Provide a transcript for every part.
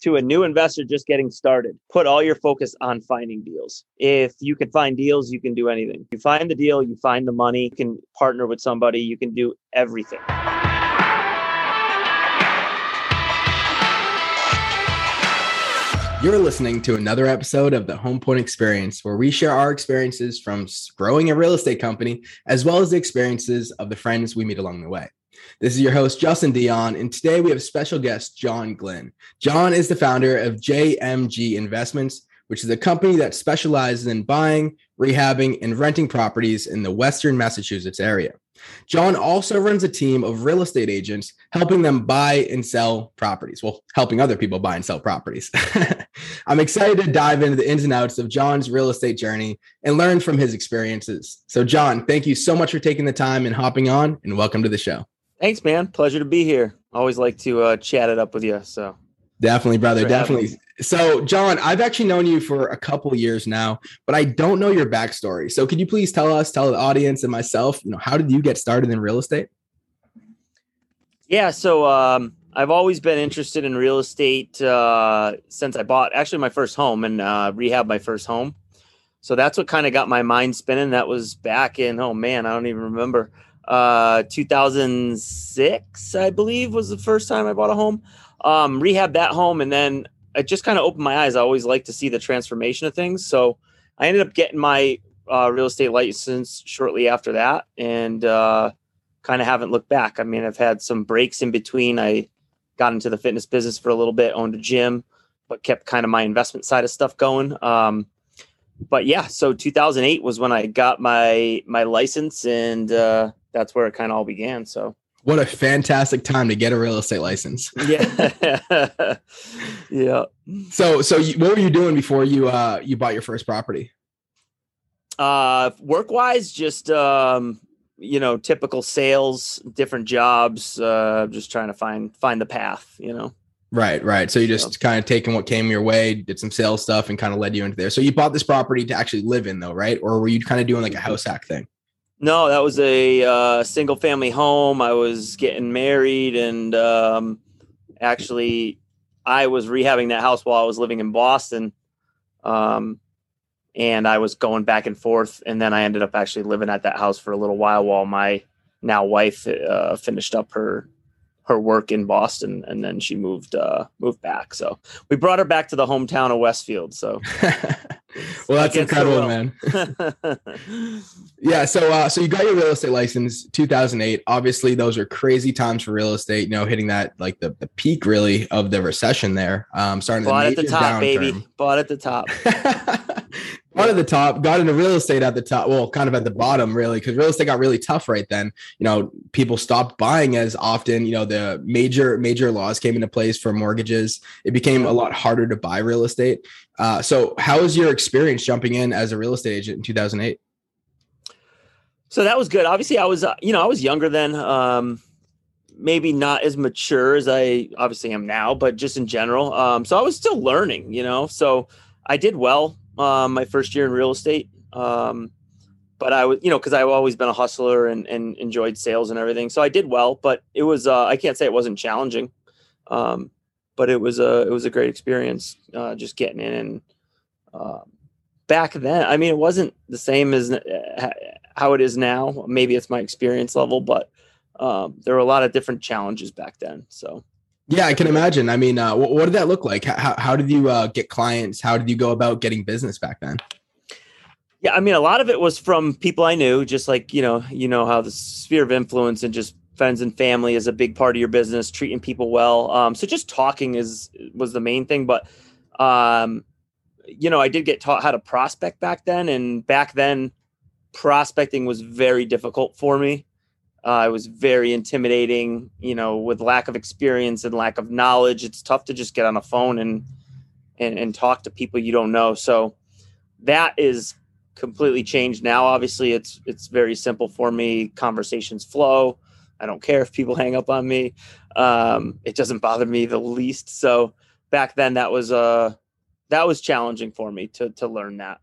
to a new investor just getting started, put all your focus on finding deals. If you can find deals, you can do anything. You find the deal, you find the money, you can partner with somebody, you can do everything. You're listening to another episode of the Homepoint Experience, where we share our experiences from growing a real estate company, as well as the experiences of the friends we meet along the way. This is your host, Justin Dion, and today we have special guest, John Glynn. John is the founder of JMG Investments, which is a company that specializes in buying, rehabbing, and renting properties in the Western Massachusetts area. John also runs a team of real estate agents helping them buy and sell properties. Well, helping other people buy and sell properties. I'm excited to dive into the ins and outs of John's real estate journey and learn from his experiences. So, John, thank you so much for taking the time and hopping on, and welcome to the show. Thanks, man. Pleasure to be here. Always like to uh, chat it up with you. So, definitely, brother. Definitely. So, John, I've actually known you for a couple years now, but I don't know your backstory. So, could you please tell us, tell the audience and myself, you know, how did you get started in real estate? Yeah, so um, I've always been interested in real estate uh, since I bought actually my first home and uh, rehab my first home. So that's what kind of got my mind spinning. That was back in oh man, I don't even remember. Uh, 2006, I believe, was the first time I bought a home. Um, rehab that home, and then it just kind of opened my eyes. I always like to see the transformation of things. So I ended up getting my uh, real estate license shortly after that, and uh, kind of haven't looked back. I mean, I've had some breaks in between. I got into the fitness business for a little bit, owned a gym, but kept kind of my investment side of stuff going. Um, but yeah, so 2008 was when I got my my license, and uh, that's where it kind of all began. So what a fantastic time to get a real estate license. yeah. yeah. So, so you, what were you doing before you, uh, you bought your first property? Uh, work wise, just, um, you know, typical sales, different jobs, uh, just trying to find, find the path, you know? Right, right. So you just so. kind of taking what came your way, did some sales stuff and kind of led you into there. So you bought this property to actually live in though, right? Or were you kind of doing like a house hack thing? No, that was a uh, single family home. I was getting married, and um, actually, I was rehabbing that house while I was living in Boston. Um, and I was going back and forth, and then I ended up actually living at that house for a little while while my now wife uh, finished up her her work in Boston, and then she moved uh, moved back. So we brought her back to the hometown of Westfield. So, well, that's incredible, man. yeah. So, uh, so you got your real estate license 2008. Obviously, those are crazy times for real estate. You know, hitting that like the, the peak really of the recession there. Um, starting bought the at the top, downturn. baby. Bought at the top. one at the top, got into real estate at the top. Well, kind of at the bottom, really, because real estate got really tough right then. You know, people stopped buying as often. You know, the major major laws came into place for mortgages. It became a lot harder to buy real estate. Uh, so, how was your experience jumping in as a real estate agent in 2008? So that was good. Obviously, I was, uh, you know, I was younger then. Um, maybe not as mature as I obviously am now, but just in general. Um, so I was still learning, you know. So I did well um, my first year in real estate. Um, but I was, you know, because I've always been a hustler and, and enjoyed sales and everything. So I did well, but it was, uh, I can't say it wasn't challenging. Um, but it was a, it was a great experience, uh, just getting in and, uh, back then, I mean, it wasn't the same as uh, how it is now. Maybe it's my experience level, but, um, there were a lot of different challenges back then. So, yeah, I can imagine. I mean, uh, what, what, did that look like? How, how did you uh, get clients? How did you go about getting business back then? Yeah, I mean, a lot of it was from people I knew, just like you know, you know how the sphere of influence and just friends and family is a big part of your business, treating people well. Um, so just talking is was the main thing, but um, you know, I did get taught how to prospect back then, and back then, prospecting was very difficult for me. Uh, it was very intimidating, you know, with lack of experience and lack of knowledge. It's tough to just get on a phone and, and, and talk to people you don't know. So that is completely changed now. Obviously, it's it's very simple for me. Conversations flow. I don't care if people hang up on me. Um, it doesn't bother me the least. So back then, that was uh that was challenging for me to to learn that.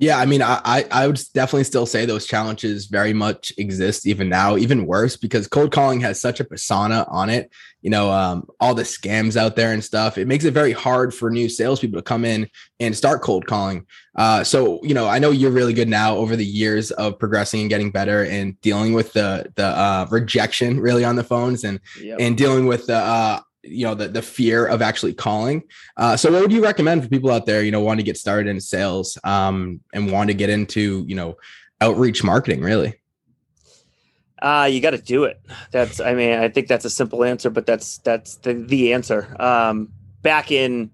Yeah, I mean, I I would definitely still say those challenges very much exist even now, even worse because cold calling has such a persona on it. You know, um, all the scams out there and stuff. It makes it very hard for new salespeople to come in and start cold calling. Uh, so you know, I know you're really good now over the years of progressing and getting better and dealing with the the uh, rejection really on the phones and yep. and dealing with the uh, you know the the fear of actually calling. Uh, so what would you recommend for people out there you know want to get started in sales um, and want to get into you know outreach marketing really? Uh you got to do it. That's i mean i think that's a simple answer but that's that's the, the answer. Um back in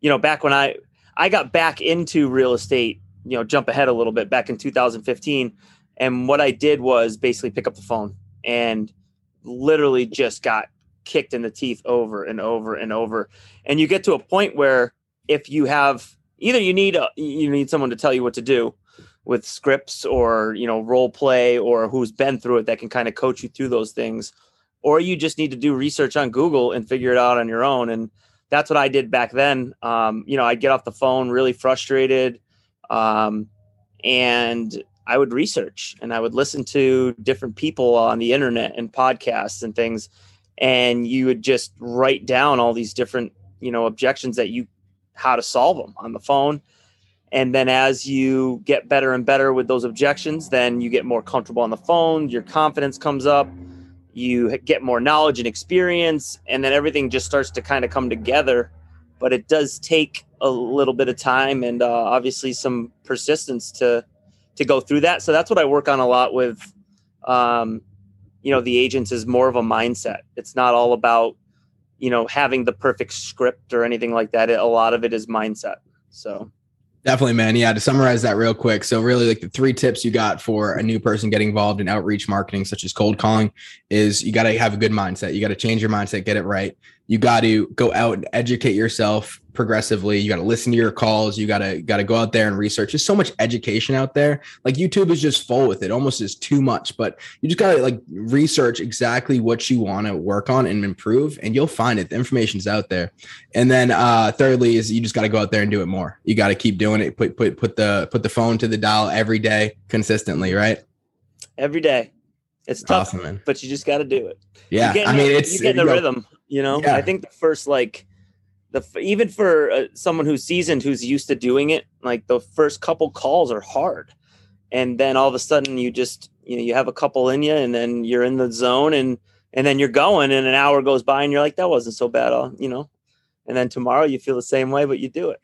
you know back when i i got back into real estate you know jump ahead a little bit back in 2015 and what i did was basically pick up the phone and literally just got kicked in the teeth over and over and over. And you get to a point where if you have either you need a, you need someone to tell you what to do with scripts or you know role play or who's been through it that can kind of coach you through those things or you just need to do research on google and figure it out on your own. And that's what i did back then. Um, you know i'd get off the phone really frustrated um, and i would research and i would listen to different people on the internet and podcasts and things and you would just write down all these different you know objections that you how to solve them on the phone. And then as you get better and better with those objections then you get more comfortable on the phone your confidence comes up you get more knowledge and experience and then everything just starts to kind of come together. But it does take a little bit of time and uh, obviously some persistence to to go through that. So that's what i work on a lot with um, you know the agents is more of a mindset it's not all about you know having the perfect script or anything like that it, a lot of it is mindset so Definitely, man. Yeah, to summarize that real quick. So, really, like the three tips you got for a new person getting involved in outreach marketing, such as cold calling, is you got to have a good mindset. You got to change your mindset, get it right. You got to go out and educate yourself progressively. You got to listen to your calls. You got to got to go out there and research. There's so much education out there. Like YouTube is just full with it. Almost is too much, but you just got to like research exactly what you want to work on and improve, and you'll find it. The information's out there. And then uh, thirdly is you just got to go out there and do it more. You got to keep doing it. Put put put the put the phone to the dial every day consistently, right? Every day. It's tough, awesome, but you just got to do it. Yeah, I mean, it's you get in the rhythm. You know, yeah. I think the first like the even for uh, someone who's seasoned, who's used to doing it, like the first couple calls are hard, and then all of a sudden you just you know you have a couple in you, and then you're in the zone, and and then you're going, and an hour goes by, and you're like, that wasn't so bad, all you know, and then tomorrow you feel the same way, but you do it.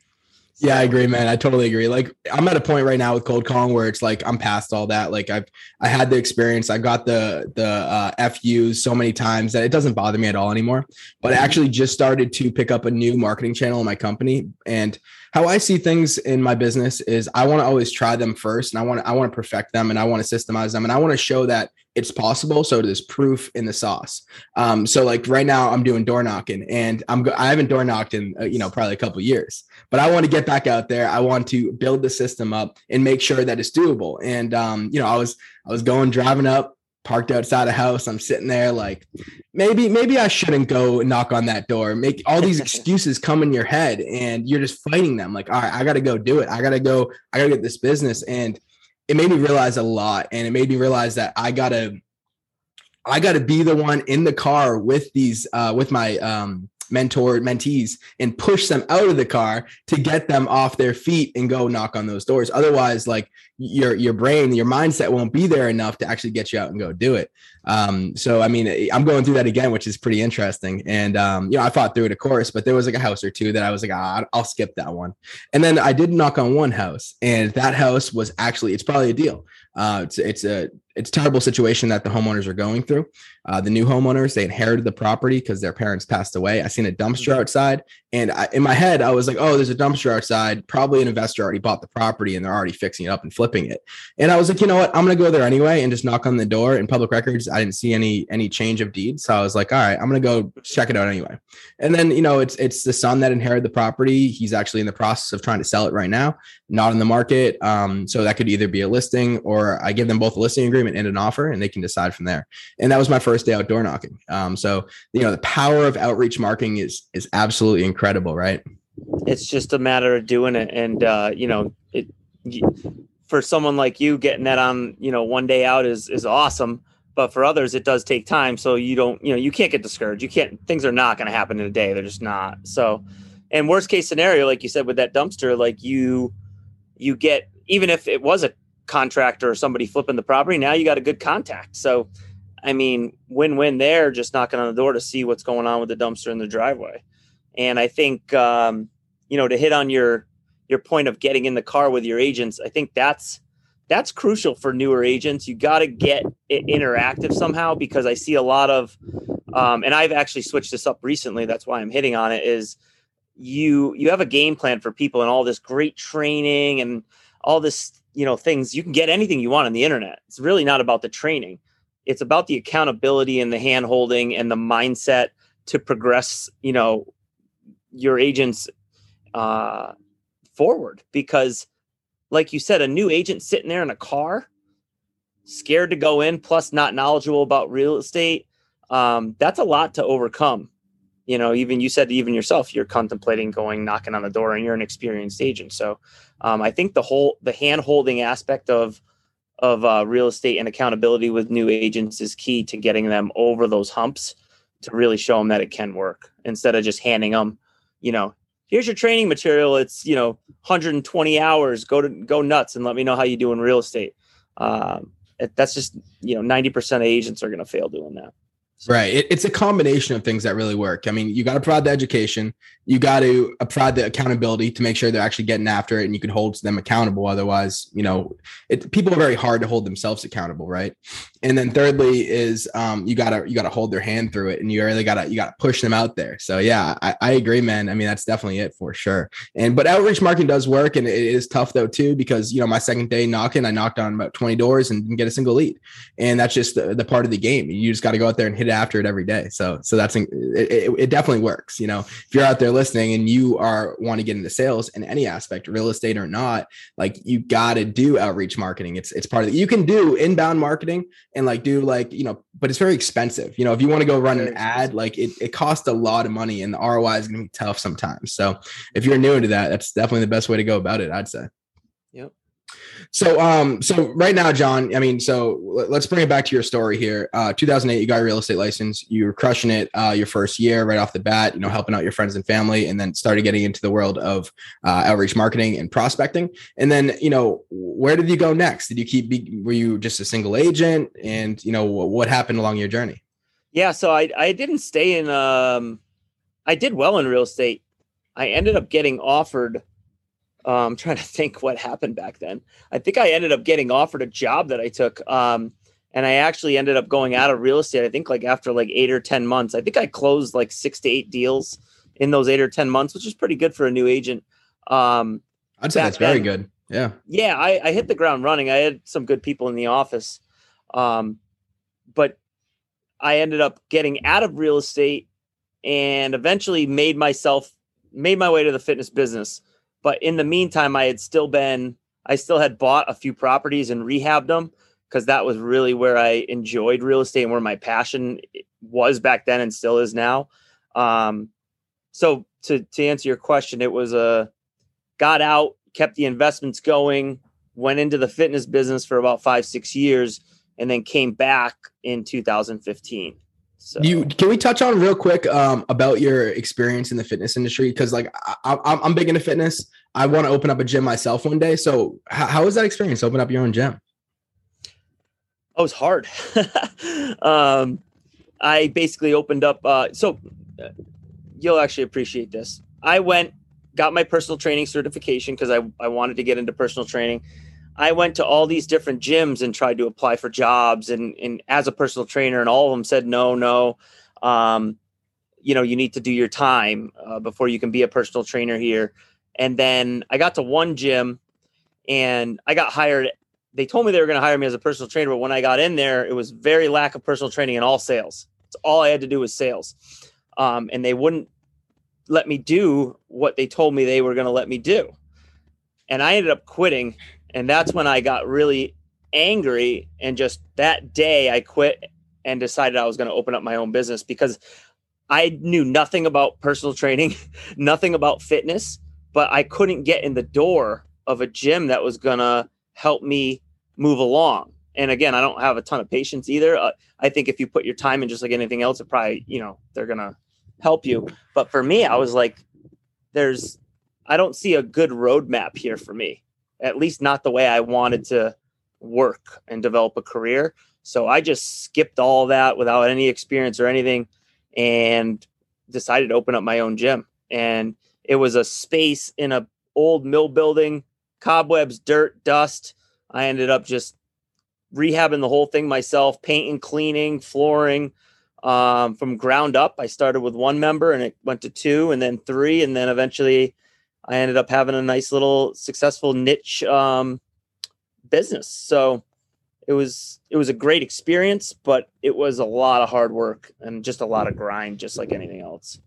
Yeah, I agree, man. I totally agree. Like I'm at a point right now with cold calling where it's like I'm past all that. Like I've I had the experience. I got the the uh, FUs so many times that it doesn't bother me at all anymore. But I actually just started to pick up a new marketing channel in my company and how I see things in my business is I want to always try them first and I want to I want to perfect them and I want to systemize them and I want to show that it's possible. So there's proof in the sauce. Um, so like right now I'm doing door knocking and I'm I haven't door knocked in uh, you know probably a couple years, but I want to get back out there. I want to build the system up and make sure that it's doable. And um, you know I was I was going driving up parked outside a house. I'm sitting there like maybe maybe I shouldn't go knock on that door. Make all these excuses come in your head and you're just fighting them like all right, I got to go do it. I got to go I got to get this business and it made me realize a lot and it made me realize that I got to I got to be the one in the car with these uh with my um mentor mentees and push them out of the car to get them off their feet and go knock on those doors. Otherwise like your your brain your mindset won't be there enough to actually get you out and go do it. Um so i mean i'm going through that again which is pretty interesting. And um you know i fought through it of course but there was like a house or two that i was like ah, i'll skip that one. And then i did knock on one house and that house was actually it's probably a deal. Uh, it's it's a it's a terrible situation that the homeowners are going through. Uh, the new homeowners they inherited the property because their parents passed away. I seen a dumpster mm-hmm. outside, and I, in my head I was like, "Oh, there's a dumpster outside. Probably an investor already bought the property and they're already fixing it up and flipping it." And I was like, "You know what? I'm gonna go there anyway and just knock on the door." In public records, I didn't see any any change of deeds, so I was like, "All right, I'm gonna go check it out anyway." And then you know, it's it's the son that inherited the property. He's actually in the process of trying to sell it right now, not in the market. Um, so that could either be a listing or I give them both a listing agreement and an offer, and they can decide from there. And that was my first day out door knocking. Um, so you know, the power of outreach marketing is is absolutely incredible, right? It's just a matter of doing it, and uh, you know, it for someone like you getting that on you know one day out is is awesome but for others it does take time so you don't you know you can't get discouraged you can't things are not going to happen in a day they're just not so and worst case scenario like you said with that dumpster like you you get even if it was a contractor or somebody flipping the property now you got a good contact so i mean win-win there just knocking on the door to see what's going on with the dumpster in the driveway and i think um you know to hit on your your point of getting in the car with your agents i think that's that's crucial for newer agents. You got to get it interactive somehow because I see a lot of, um, and I've actually switched this up recently. That's why I'm hitting on it. Is you you have a game plan for people and all this great training and all this you know things. You can get anything you want on the internet. It's really not about the training. It's about the accountability and the hand holding and the mindset to progress. You know, your agents uh, forward because like you said, a new agent sitting there in a car, scared to go in, plus not knowledgeable about real estate, um, that's a lot to overcome. You know, even you said even yourself, you're contemplating going knocking on the door, and you're an experienced agent. So, um, I think the whole the hand holding aspect of of uh, real estate and accountability with new agents is key to getting them over those humps to really show them that it can work instead of just handing them, you know, here's your training material. It's you know 120 hours. Go to go nuts and let me know how you do in real estate. Um, that's just you know 90% of agents are going to fail doing that. Right. It, it's a combination of things that really work. I mean, you got to provide the education, you got to provide the accountability to make sure they're actually getting after it, and you can hold them accountable. Otherwise, you know, it, people are very hard to hold themselves accountable, right? And then thirdly is um, you gotta you gotta hold their hand through it, and you really gotta you gotta push them out there. So yeah, I, I agree, man. I mean, that's definitely it for sure. And but outreach marketing does work, and it is tough though too because you know my second day knocking, I knocked on about 20 doors and didn't get a single lead, and that's just the, the part of the game. You just got to go out there and hit it after it every day. So so that's it, it, it, definitely works. You know, if you're out there listening and you are want to get into sales in any aspect, real estate or not, like you got to do outreach marketing. It's it's part of it. You can do inbound marketing and like do like you know, but it's very expensive. You know, if you want to go run an ad, like it it costs a lot of money and the ROI is going to be tough sometimes. So if you're new into that, that's definitely the best way to go about it. I'd say. So, um, so right now, John, I mean, so let's bring it back to your story here. Uh, 2008, you got a real estate license. You were crushing it uh, your first year right off the bat. You know, helping out your friends and family, and then started getting into the world of uh, outreach marketing and prospecting. And then, you know, where did you go next? Did you keep? Were you just a single agent? And you know, what happened along your journey? Yeah, so I I didn't stay in. Um, I did well in real estate. I ended up getting offered um, I'm trying to think what happened back then. I think I ended up getting offered a job that I took. Um, and I actually ended up going out of real estate. I think like after like eight or 10 months, I think I closed like six to eight deals in those eight or 10 months, which is pretty good for a new agent. Um, I'd say that's very good. Yeah. Yeah. I, I, hit the ground running. I had some good people in the office. Um, but I ended up getting out of real estate and eventually made myself, made my way to the fitness business. But in the meantime, I had still been, I still had bought a few properties and rehabbed them because that was really where I enjoyed real estate and where my passion was back then and still is now. Um, so to to answer your question, it was a got out, kept the investments going, went into the fitness business for about five six years, and then came back in 2015. So you can we touch on real quick um, about your experience in the fitness industry because like I, am big into fitness. I want to open up a gym myself one day. So how, how was that experience? Open up your own gym. Oh, it was hard. um, I basically opened up. Uh, so uh, you'll actually appreciate this. I went, got my personal training certification because I, I wanted to get into personal training. I went to all these different gyms and tried to apply for jobs and, and as a personal trainer, and all of them said, no, no. Um, you know, you need to do your time uh, before you can be a personal trainer here. And then I got to one gym and I got hired. They told me they were going to hire me as a personal trainer, but when I got in there, it was very lack of personal training and all sales. So all I had to do was sales. Um, and they wouldn't let me do what they told me they were going to let me do. And I ended up quitting and that's when I got really angry. And just that day, I quit and decided I was going to open up my own business because I knew nothing about personal training, nothing about fitness, but I couldn't get in the door of a gym that was gonna help me move along. And again, I don't have a ton of patience either. Uh, I think if you put your time in just like anything else, it probably, you know, they're gonna help you. But for me, I was like, there's I don't see a good roadmap here for me. At least not the way I wanted to work and develop a career. So I just skipped all that without any experience or anything and decided to open up my own gym. And it was a space in a old mill building, cobwebs, dirt, dust. I ended up just rehabbing the whole thing myself, painting, cleaning, flooring, um, from ground up. I started with one member and it went to two and then three. And then eventually I ended up having a nice little successful niche um, business. So it was it was a great experience, but it was a lot of hard work and just a lot of grind, just like anything else.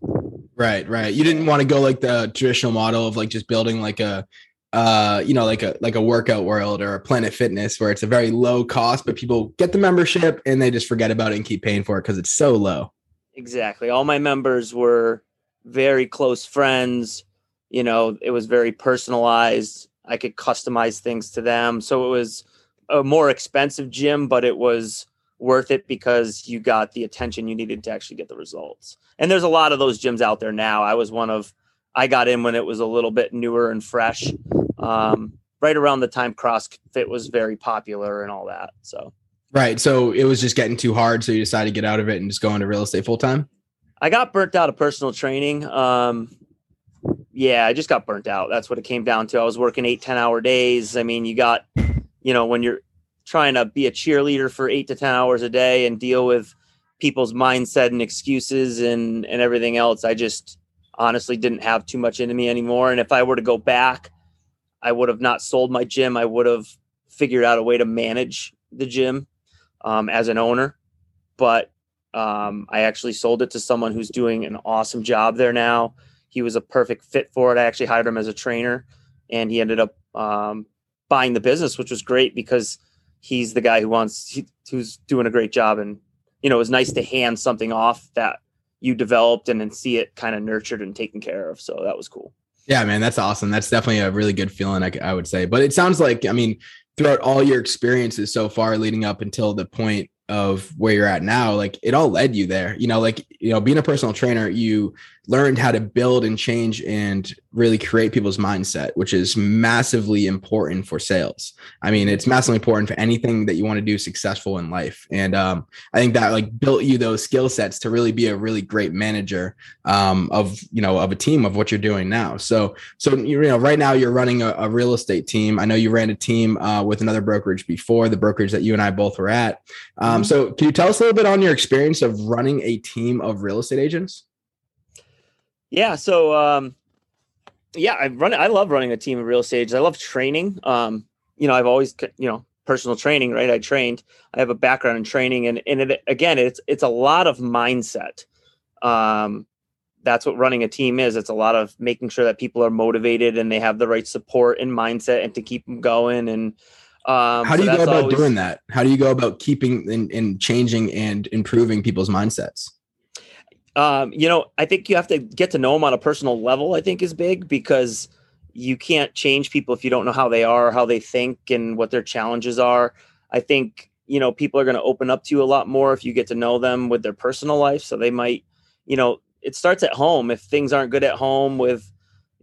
Right, right. You didn't want to go like the traditional model of like just building like a uh you know like a like a workout world or a planet fitness where it's a very low cost but people get the membership and they just forget about it and keep paying for it because it's so low exactly all my members were very close friends you know it was very personalized i could customize things to them so it was a more expensive gym but it was worth it because you got the attention you needed to actually get the results and there's a lot of those gyms out there now i was one of I got in when it was a little bit newer and fresh, um, right around the time CrossFit was very popular and all that. So, right. So it was just getting too hard. So you decided to get out of it and just go into real estate full time. I got burnt out of personal training. Um, yeah, I just got burnt out. That's what it came down to. I was working eight, 10 hour days. I mean, you got, you know, when you're trying to be a cheerleader for eight to 10 hours a day and deal with people's mindset and excuses and, and everything else, I just, honestly didn't have too much into me anymore. And if I were to go back, I would have not sold my gym. I would have figured out a way to manage the gym um, as an owner. But um, I actually sold it to someone who's doing an awesome job there now. He was a perfect fit for it. I actually hired him as a trainer, and he ended up um, buying the business, which was great because he's the guy who wants he, who's doing a great job. And you know, it was nice to hand something off that you developed and then see it kind of nurtured and taken care of. So that was cool. Yeah, man, that's awesome. That's definitely a really good feeling, I, I would say. But it sounds like, I mean, throughout all your experiences so far leading up until the point of where you're at now like it all led you there you know like you know being a personal trainer you learned how to build and change and really create people's mindset which is massively important for sales. I mean it's massively important for anything that you want to do successful in life. And um, i think that like built you those skill sets to really be a really great manager um, of you know of a team of what you're doing now. So so you know right now you're running a, a real estate team. I know you ran a team uh, with another brokerage before the brokerage that you and i both were at. Um, um, so can you tell us a little bit on your experience of running a team of real estate agents? Yeah. So, um, yeah, I run, I love running a team of real estate. I love training. Um, you know, I've always, you know, personal training, right? I trained, I have a background in training and, and it, again, it's, it's a lot of mindset. Um, that's what running a team is. It's a lot of making sure that people are motivated and they have the right support and mindset and to keep them going. And, um, How do you so go about always, doing that? How do you go about keeping and, and changing and improving people's mindsets? Um, you know, I think you have to get to know them on a personal level. I think is big because you can't change people if you don't know how they are, how they think, and what their challenges are. I think you know people are going to open up to you a lot more if you get to know them with their personal life. So they might, you know, it starts at home. If things aren't good at home with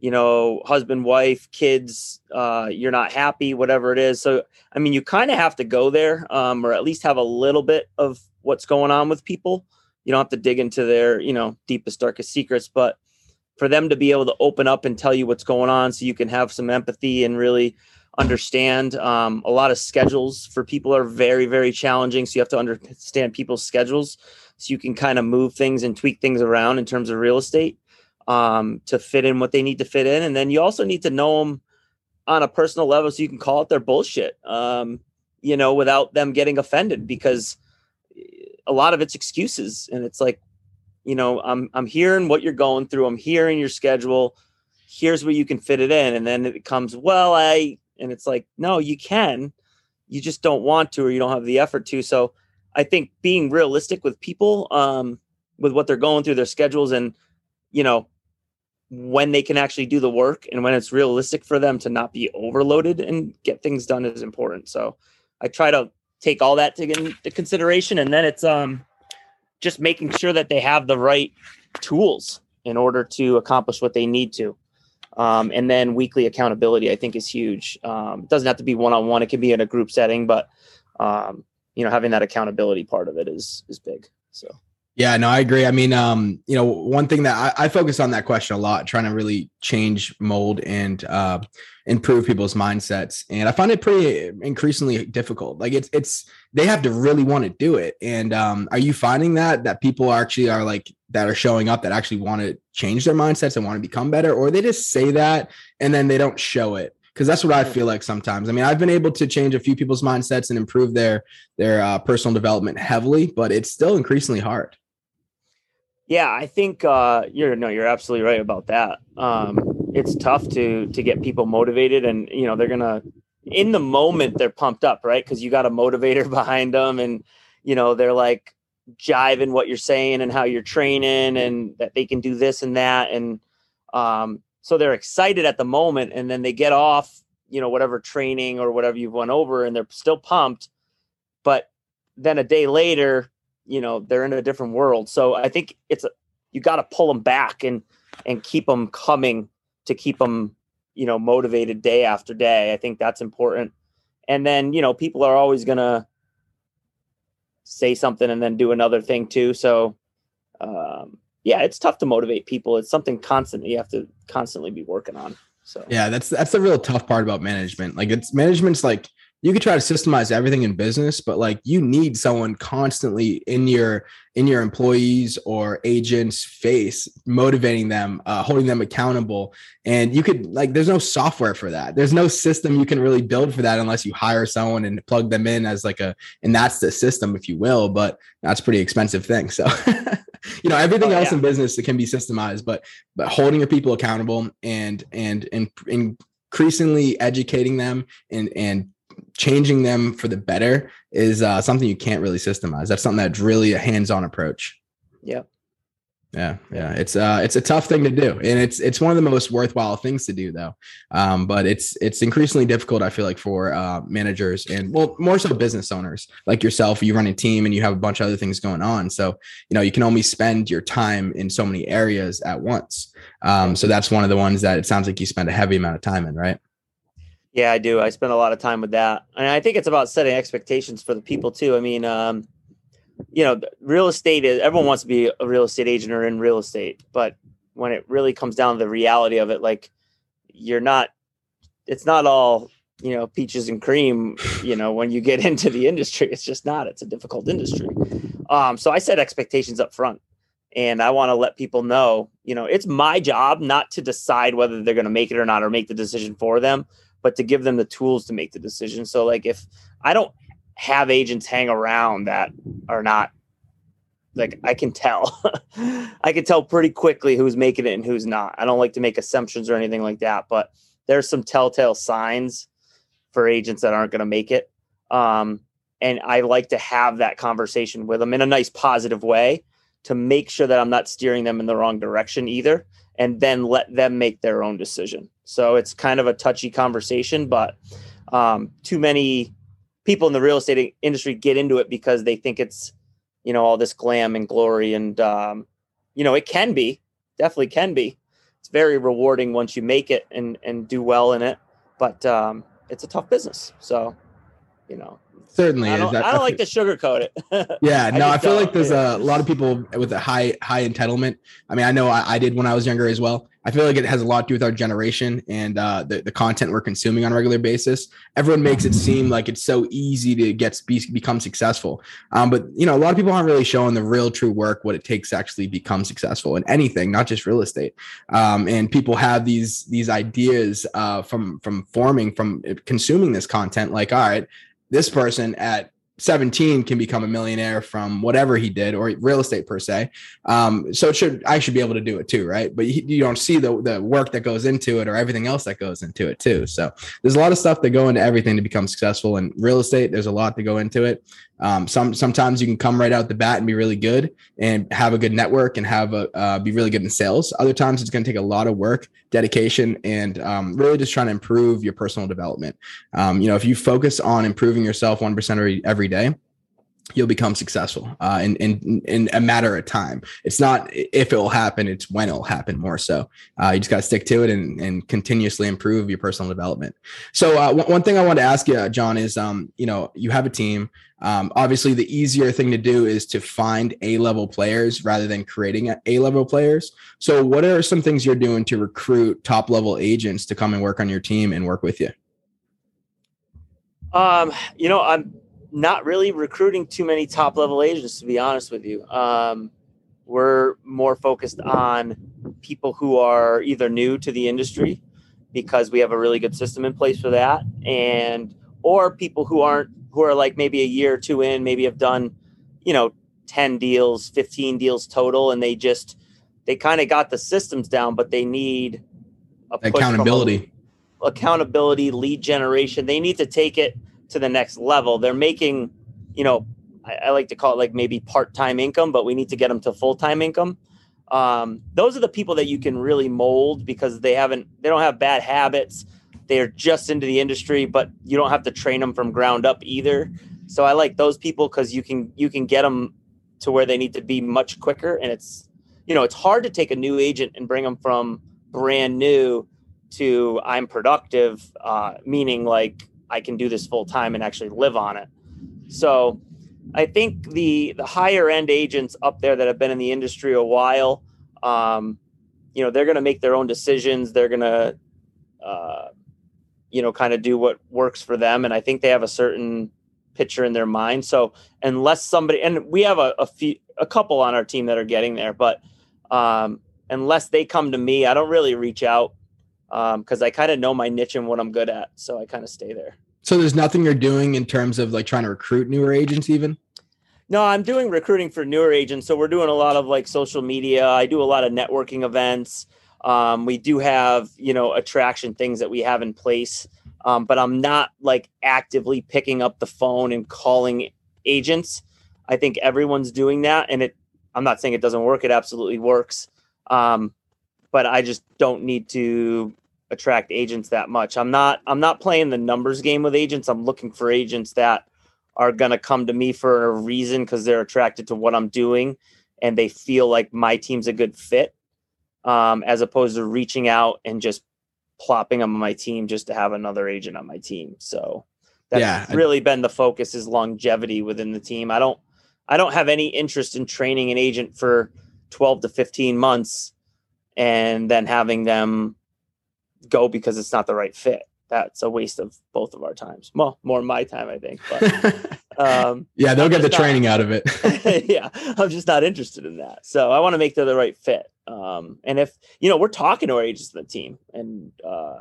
you know, husband, wife, kids, uh, you're not happy, whatever it is. So, I mean, you kind of have to go there, um, or at least have a little bit of what's going on with people. You don't have to dig into their, you know, deepest, darkest secrets, but for them to be able to open up and tell you what's going on so you can have some empathy and really understand. Um, a lot of schedules for people are very, very challenging. So you have to understand people's schedules so you can kind of move things and tweak things around in terms of real estate um, to fit in what they need to fit in. And then you also need to know them on a personal level so you can call it their bullshit, um, you know, without them getting offended because a lot of it's excuses. And it's like, you know, I'm, I'm hearing what you're going through. I'm hearing your schedule. Here's where you can fit it in. And then it comes, well, I, and it's like, no, you can, you just don't want to, or you don't have the effort to. So I think being realistic with people, um, with what they're going through their schedules and, you know, when they can actually do the work and when it's realistic for them to not be overloaded and get things done is important. So I try to take all that into consideration and then it's um just making sure that they have the right tools in order to accomplish what they need to. Um, and then weekly accountability, I think, is huge. Um, it doesn't have to be one on one; it can be in a group setting, but um, you know, having that accountability part of it is is big. So yeah, no, I agree. I mean, um, you know, one thing that I, I, focus on that question a lot, trying to really change, mold, and uh, improve people's mindsets, and I find it pretty increasingly difficult. Like it's it's they have to really want to do it. And um, are you finding that that people actually are like that are showing up that actually want to change their mindsets and want to become better, or they just say that and then they don't show it? because that's what I feel like sometimes. I mean, I've been able to change a few people's mindsets and improve their their uh, personal development heavily, but it's still increasingly hard. Yeah, I think uh, you're no, you're absolutely right about that. Um, it's tough to to get people motivated, and you know they're gonna in the moment they're pumped up, right? Because you got a motivator behind them, and you know they're like jiving what you're saying and how you're training, and that they can do this and that, and um, so they're excited at the moment, and then they get off, you know, whatever training or whatever you've went over, and they're still pumped, but then a day later you know they're in a different world. So i think it's a, you got to pull them back and and keep them coming to keep them you know motivated day after day. I think that's important. And then you know people are always going to say something and then do another thing too. So um yeah it's tough to motivate people. It's something constant you have to constantly be working on. So yeah that's that's the real tough part about management. Like it's management's like you could try to systemize everything in business but like you need someone constantly in your in your employees or agents face motivating them uh, holding them accountable. And you could like there's no software for that. There's no system you can really build for that unless you hire someone and plug them in as like a and that's the system if you will but that's pretty expensive thing. So you know everything oh, else yeah. in business that can be systemized but but holding your people accountable and and and, and increasingly educating them and and changing them for the better is uh, something you can't really systemize. That's something that's really a hands-on approach. Yeah. Yeah, yeah, it's uh, it's a tough thing to do, and it's it's one of the most worthwhile things to do, though. Um, but it's it's increasingly difficult, I feel like, for uh, managers and well, more so business owners like yourself. You run a team and you have a bunch of other things going on, so you know you can only spend your time in so many areas at once. Um, so that's one of the ones that it sounds like you spend a heavy amount of time in, right? Yeah, I do. I spend a lot of time with that. And I think it's about setting expectations for the people too. I mean, um, you know, real estate is everyone wants to be a real estate agent or in real estate, but when it really comes down to the reality of it, like you're not, it's not all, you know, peaches and cream, you know, when you get into the industry, it's just not, it's a difficult industry. Um, so I set expectations up front and I want to let people know, you know, it's my job not to decide whether they're going to make it or not or make the decision for them but to give them the tools to make the decision. So like if I don't have agents hang around that are not like I can tell. I can tell pretty quickly who's making it and who's not. I don't like to make assumptions or anything like that, but there's some telltale signs for agents that aren't going to make it. Um, and I like to have that conversation with them in a nice positive way to make sure that I'm not steering them in the wrong direction either and then let them make their own decision. So it's kind of a touchy conversation, but um, too many people in the real estate industry get into it because they think it's, you know, all this glam and glory. And, um, you know, it can be, definitely can be. It's very rewarding once you make it and, and do well in it, but um, it's a tough business. So, you know, certainly I don't, I don't like to sugarcoat it. yeah, no, I, I feel like there's a lot of people with a high high entitlement. I mean, I know I, I, did when I was younger as well. I feel like it has a lot to do with our generation and uh, the the content we're consuming on a regular basis. Everyone makes it seem like it's so easy to get be, become successful, um, but you know, a lot of people aren't really showing the real true work what it takes to actually become successful in anything, not just real estate. Um, and people have these these ideas uh, from from forming from consuming this content, like all right this person at 17 can become a millionaire from whatever he did or real estate per se. Um, so it should I should be able to do it too, right? But you, you, don't see the the work that goes into it or everything else that goes into it too. So there's a lot of stuff that go into everything to become successful in real estate. There's a lot to go into it. Um, some sometimes you can come right out the bat and be really good and have a good network and have a uh, be really good in sales. Other times it's going to take a lot of work, dedication, and um, really just trying to improve your personal development. Um, you know, if you focus on improving yourself one percent every every day, you'll become successful uh, in, in in a matter of time. It's not if it will happen; it's when it will happen. More so, uh, you just got to stick to it and, and continuously improve your personal development. So, uh, one, one thing I want to ask you, John, is um, you know you have a team. Um, obviously, the easier thing to do is to find A level players rather than creating A level players. So, what are some things you're doing to recruit top level agents to come and work on your team and work with you? Um, you know, I'm not really recruiting too many top level agents, to be honest with you. Um, we're more focused on people who are either new to the industry because we have a really good system in place for that, and or people who aren't who are like maybe a year or two in, maybe have done, you know, 10 deals, 15 deals total, and they just they kind of got the systems down, but they need accountability. accountability, lead generation. They need to take it to the next level. They're making, you know, I, I like to call it like maybe part-time income, but we need to get them to full-time income. Um, those are the people that you can really mold because they haven't, they don't have bad habits. They're just into the industry, but you don't have to train them from ground up either. So I like those people because you can you can get them to where they need to be much quicker. And it's you know it's hard to take a new agent and bring them from brand new to I'm productive, uh, meaning like I can do this full time and actually live on it. So I think the the higher end agents up there that have been in the industry a while, um, you know, they're going to make their own decisions. They're going to, uh, you know, kind of do what works for them. And I think they have a certain picture in their mind. So unless somebody, and we have a, a few, a couple on our team that are getting there, but um, unless they come to me, I don't really reach out because um, I kind of know my niche and what I'm good at. So I kind of stay there. So there's nothing you're doing in terms of like trying to recruit newer agents, even. No, I'm doing recruiting for newer agents. So we're doing a lot of like social media. I do a lot of networking events. Um, we do have you know attraction things that we have in place, um, but I'm not like actively picking up the phone and calling agents. I think everyone's doing that, and it. I'm not saying it doesn't work. It absolutely works. Um, but I just don't need to attract agents that much. I'm not I'm not playing the numbers game with agents. I'm looking for agents that are going to come to me for a reason because they're attracted to what I'm doing and they feel like my team's a good fit um, as opposed to reaching out and just plopping them on my team just to have another agent on my team. So that's yeah, really been the focus is longevity within the team. I don't I don't have any interest in training an agent for 12 to 15 months and then having them go because it's not the right fit. That's a waste of both of our times. Well, more my time, I think. But um, yeah, they'll I'm get the training out of it. yeah, I'm just not interested in that. So I want to make them the right fit. Um, and if you know, we're talking to our agents in the team, and uh,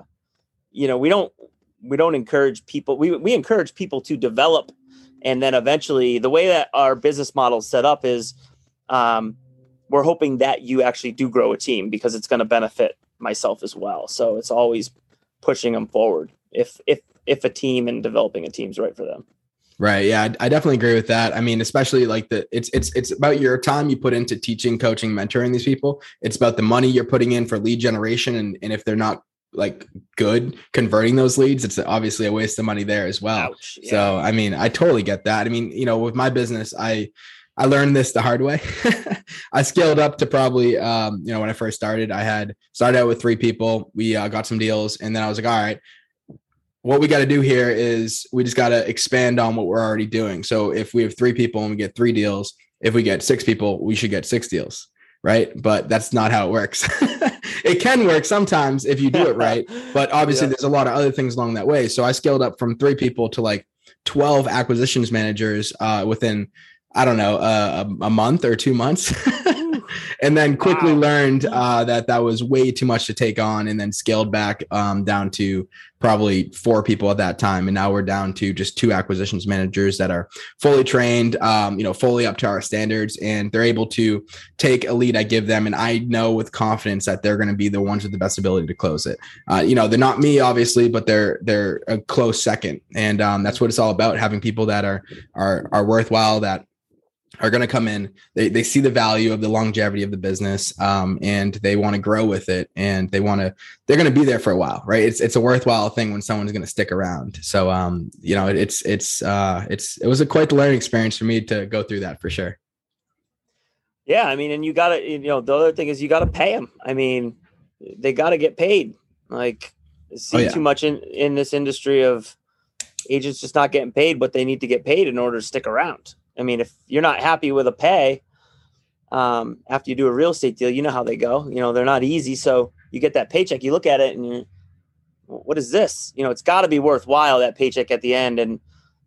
you know, we don't we don't encourage people. We we encourage people to develop, and then eventually, the way that our business model is set up is, um, we're hoping that you actually do grow a team because it's going to benefit myself as well. So it's always pushing them forward if if if a team and developing a team is right for them. Right. Yeah, I, I definitely agree with that. I mean, especially like the it's it's it's about your time you put into teaching, coaching, mentoring these people. It's about the money you're putting in for lead generation, and and if they're not like good converting those leads, it's obviously a waste of money there as well. Ouch, yeah. So I mean, I totally get that. I mean, you know, with my business, I I learned this the hard way. I scaled up to probably, um, you know, when I first started, I had started out with three people. We uh, got some deals, and then I was like, all right, what we got to do here is we just got to expand on what we're already doing. So if we have three people and we get three deals, if we get six people, we should get six deals, right? But that's not how it works. it can work sometimes if you do it right, but obviously yeah. there's a lot of other things along that way. So I scaled up from three people to like 12 acquisitions managers uh, within I don't know, uh, a, month or two months. and then quickly wow. learned uh, that that was way too much to take on and then scaled back um, down to probably four people at that time, and now we're down to just two acquisitions managers that are fully trained, um, you know, fully up to our standards, and they're able to take a lead I give them, and I know with confidence that they're going to be the ones with the best ability to close it. Uh, you know, they're not me, obviously, but they're they're a close second, and um, that's what it's all about: having people that are are are worthwhile that are going to come in. They, they see the value of the longevity of the business, um, and they want to grow with it, and they want to. They're going to be there for a while, right? It's it's a worthwhile thing when someone's going to stick around. So, um, you know, it's it's uh, it's it was a quite the learning experience for me to go through that for sure. Yeah, I mean, and you got to, you know, the other thing is you got to pay them. I mean, they got to get paid. Like, see oh, yeah. too much in in this industry of agents just not getting paid what they need to get paid in order to stick around. I mean, if you're not happy with a pay um, after you do a real estate deal, you know how they go. You know, they're not easy. So you get that paycheck, you look at it and what is this? You know, it's got to be worthwhile that paycheck at the end. And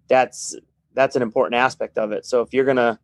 that's, that's an important aspect of it. So if you're to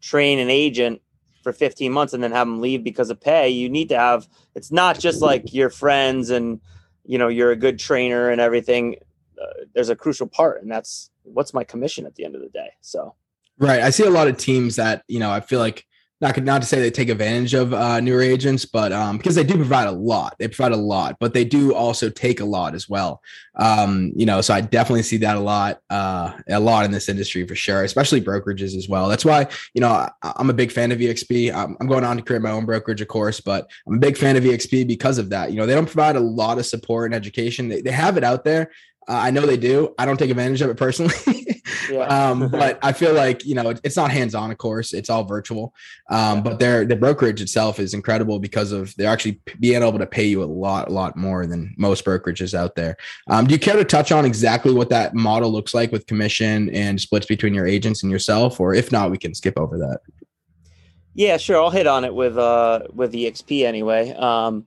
train an agent for 15 months and then have them leave because of pay, you need to have, it's not just like your friends and, you know, you're a good trainer and everything. Uh, there's a crucial part and that's what's my commission at the end of the day. So, Right. I see a lot of teams that, you know, I feel like not not to say they take advantage of uh, newer agents, but um, because they do provide a lot, they provide a lot, but they do also take a lot as well. Um, you know, so I definitely see that a lot, uh, a lot in this industry for sure, especially brokerages as well. That's why you know I, am a big fan of EXP. I'm, I'm, going on to create my own brokerage, of course, but I'm a big fan of EXP because of that. You know, they don't provide a lot of support and education. They, they have it out there. Uh, I know they do. I don't take advantage of it personally. Yeah. um, but I feel like you know it's not hands on, of course. It's all virtual. Um, but their the brokerage itself is incredible because of they're actually being able to pay you a lot, a lot more than most brokerages out there. Um, do you care to touch on exactly what that model looks like with commission and splits between your agents and yourself, or if not, we can skip over that. Yeah, sure. I'll hit on it with uh with EXP anyway. Um,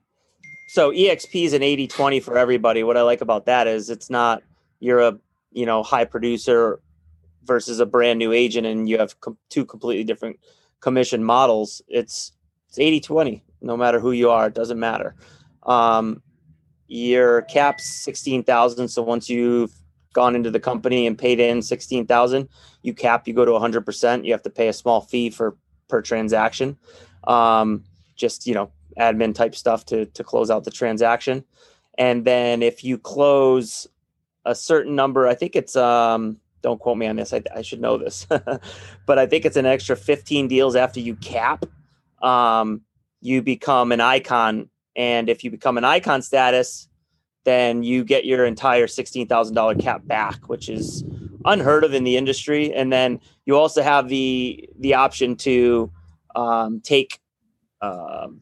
so EXP is an 80-20 for everybody. What I like about that is it's not you're a you know high producer versus a brand new agent and you have com- two completely different commission models. It's it's 80 20 no matter who you are it doesn't matter. Um, your cap's 16000 so once you've gone into the company and paid in 16000 you cap you go to 100% you have to pay a small fee for per transaction. Um, just you know admin type stuff to to close out the transaction and then if you close a certain number i think it's um don't quote me on this. I, I should know this, but I think it's an extra 15 deals after you cap. Um, you become an icon, and if you become an icon status, then you get your entire $16,000 cap back, which is unheard of in the industry. And then you also have the the option to um, take um,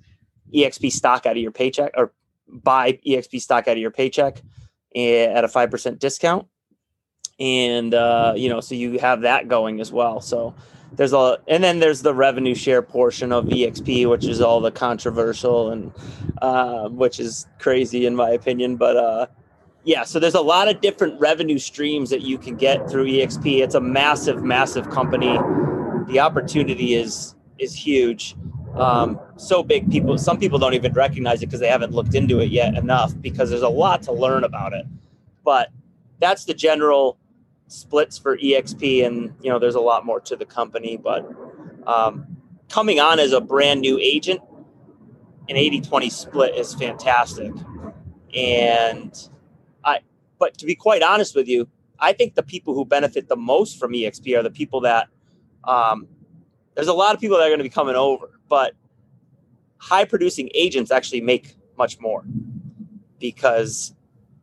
EXP stock out of your paycheck or buy EXP stock out of your paycheck eh, at a five percent discount and uh, you know, so you have that going as well. So there's a, and then there's the revenue share portion of EXP, which is all the controversial and uh, which is crazy in my opinion. But uh, yeah, so there's a lot of different revenue streams that you can get through EXP. It's a massive, massive company. The opportunity is is huge. Um, so big, people. Some people don't even recognize it because they haven't looked into it yet enough. Because there's a lot to learn about it. But that's the general splits for exp and you know there's a lot more to the company but um, coming on as a brand new agent an 80-20 split is fantastic and i but to be quite honest with you i think the people who benefit the most from exp are the people that um, there's a lot of people that are going to be coming over but high producing agents actually make much more because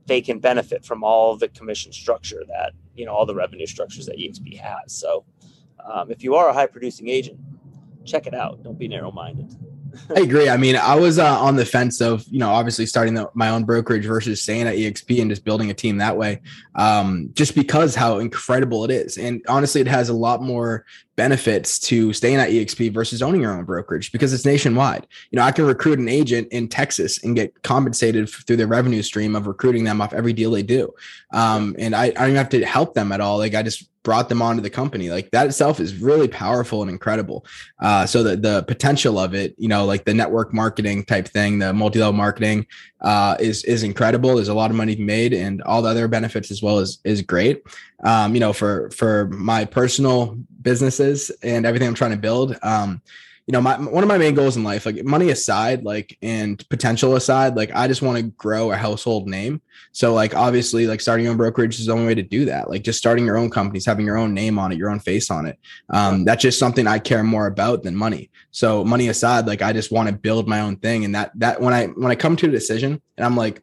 they can benefit from all the commission structure that you know all the revenue structures that exp has. So um, if you are a high producing agent check it out. Don't be narrow minded I agree. I mean, I was uh, on the fence of, you know, obviously starting the, my own brokerage versus staying at EXP and just building a team that way, um, just because how incredible it is. And honestly, it has a lot more benefits to staying at EXP versus owning your own brokerage because it's nationwide. You know, I can recruit an agent in Texas and get compensated through the revenue stream of recruiting them off every deal they do. Um, and I, I don't even have to help them at all. Like I just brought them onto the company. Like that itself is really powerful and incredible. Uh, so the the potential of it, you know, like the network marketing type thing, the multi level marketing, uh, is is incredible. There's a lot of money made, and all the other benefits as well is is great. Um, you know, for for my personal businesses and everything I'm trying to build. Um, you know, my one of my main goals in life, like money aside, like and potential aside, like I just want to grow a household name. So like obviously, like starting your own brokerage is the only way to do that. Like just starting your own companies, having your own name on it, your own face on it. Um, that's just something I care more about than money. So money aside, like I just want to build my own thing. And that that when I when I come to a decision and I'm like,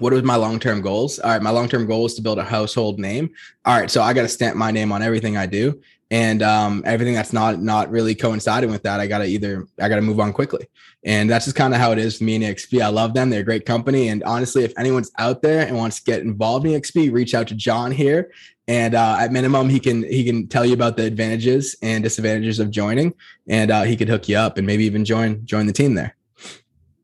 what are my long-term goals? All right, my long-term goal is to build a household name. All right, so I got to stamp my name on everything I do and um, everything that's not not really coinciding with that, I gotta either I gotta move on quickly, and that's just kind of how it is for me and XP. I love them; they're a great company, and honestly, if anyone's out there and wants to get involved in XP, reach out to John here, and uh, at minimum, he can he can tell you about the advantages and disadvantages of joining, and uh, he could hook you up and maybe even join join the team there.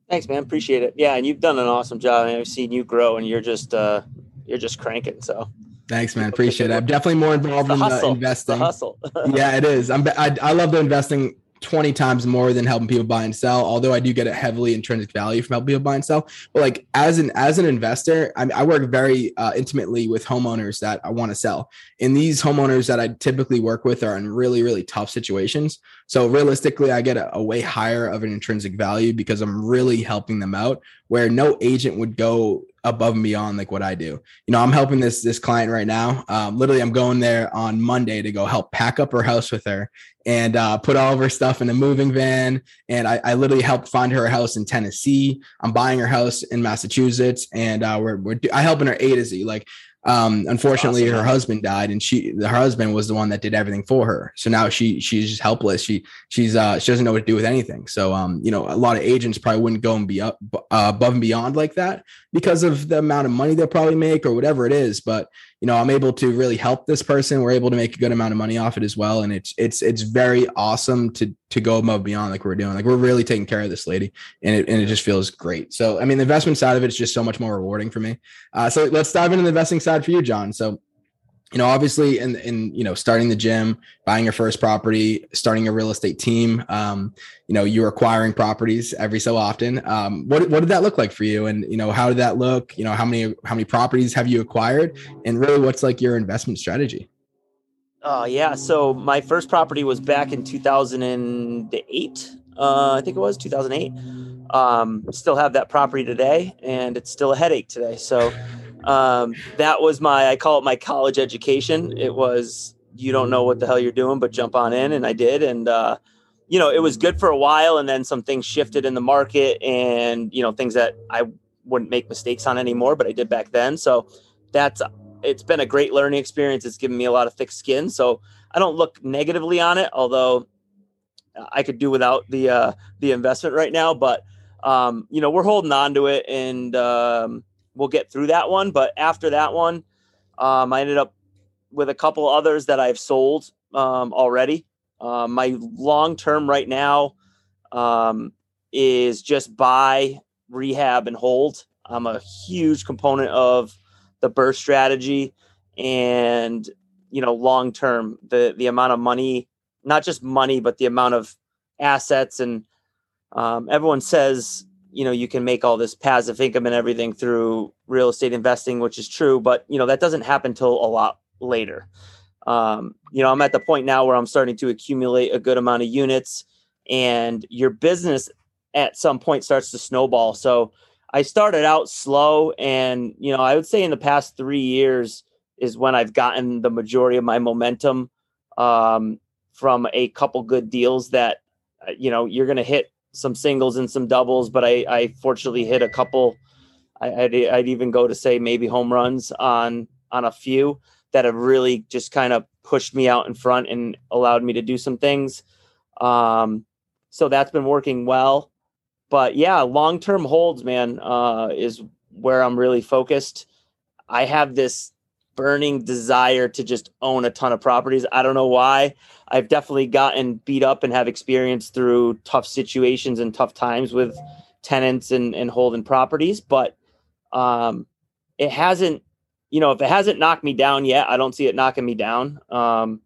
Thanks, man. Appreciate it. Yeah, and you've done an awesome job. I've seen you grow, and you're just uh, you're just cranking. So Thanks, man. Appreciate it. I'm definitely more involved in the investing. hustle. yeah, it is. I'm. I, I love the investing 20 times more than helping people buy and sell although i do get a heavily intrinsic value from helping people buy and sell but like as an as an investor i, I work very uh, intimately with homeowners that i want to sell and these homeowners that i typically work with are in really really tough situations so realistically i get a, a way higher of an intrinsic value because i'm really helping them out where no agent would go above and beyond like what I do. You know, I'm helping this this client right now. Um, literally, I'm going there on Monday to go help pack up her house with her and uh, put all of her stuff in a moving van. And I, I, literally helped find her a house in Tennessee. I'm buying her house in Massachusetts, and uh, we're, we're I helping her A to Z. Like um, unfortunately, awesome. her husband died, and she, her husband, was the one that did everything for her. So now she, she's just helpless. She, she's, uh, she doesn't know what to do with anything. So, um, you know, a lot of agents probably wouldn't go and be up uh, above and beyond like that because of the amount of money they'll probably make or whatever it is. But you know, I'm able to really help this person. We're able to make a good amount of money off it as well, and it's it's it's very awesome to to go above beyond like we're doing. Like we're really taking care of this lady, and it and it just feels great. So I mean, the investment side of it is just so much more rewarding for me. Uh, so let's dive into the investing side for you, John. So you know, obviously in in you know, starting the gym, buying your first property, starting a real estate team, um, you know, you're acquiring properties every so often. Um, what what did that look like for you? And you know, how did that look? You know, how many how many properties have you acquired? And really what's like your investment strategy? Uh, yeah. So my first property was back in 2008. Uh, I think it was 2008. Um, still have that property today, and it's still a headache today. So um, that was my I call it my college education. It was you don't know what the hell you're doing, but jump on in, and I did, and uh, you know it was good for a while, and then some things shifted in the market, and you know things that I wouldn't make mistakes on anymore, but I did back then. So that's it's been a great learning experience. It's given me a lot of thick skin, so I don't look negatively on it, although I could do without the uh, the investment right now, but um, you know we're holding on to it and um, we'll get through that one. But after that one, um, I ended up with a couple others that I've sold um, already. Uh, my long term right now um, is just buy, rehab, and hold. I'm a huge component of the BRRRR strategy, and you know, long term, the the amount of money, not just money, but the amount of assets and um, everyone says you know you can make all this passive income and everything through real estate investing which is true but you know that doesn't happen till a lot later. Um, you know i'm at the point now where i'm starting to accumulate a good amount of units and your business at some point starts to snowball. So i started out slow and you know i would say in the past three years is when i've gotten the majority of my momentum um, from a couple good deals that uh, you know you're going to hit some singles and some doubles, but I, I fortunately hit a couple. I, would I'd, I'd even go to say maybe home runs on on a few that have really just kind of pushed me out in front and allowed me to do some things. Um, so that's been working well. But yeah, long term holds, man, uh, is where I'm really focused. I have this burning desire to just own a ton of properties. I don't know why. I've definitely gotten beat up and have experience through tough situations and tough times with tenants and, and holding properties, but um, it hasn't you know, if it hasn't knocked me down yet, I don't see it knocking me down. Um,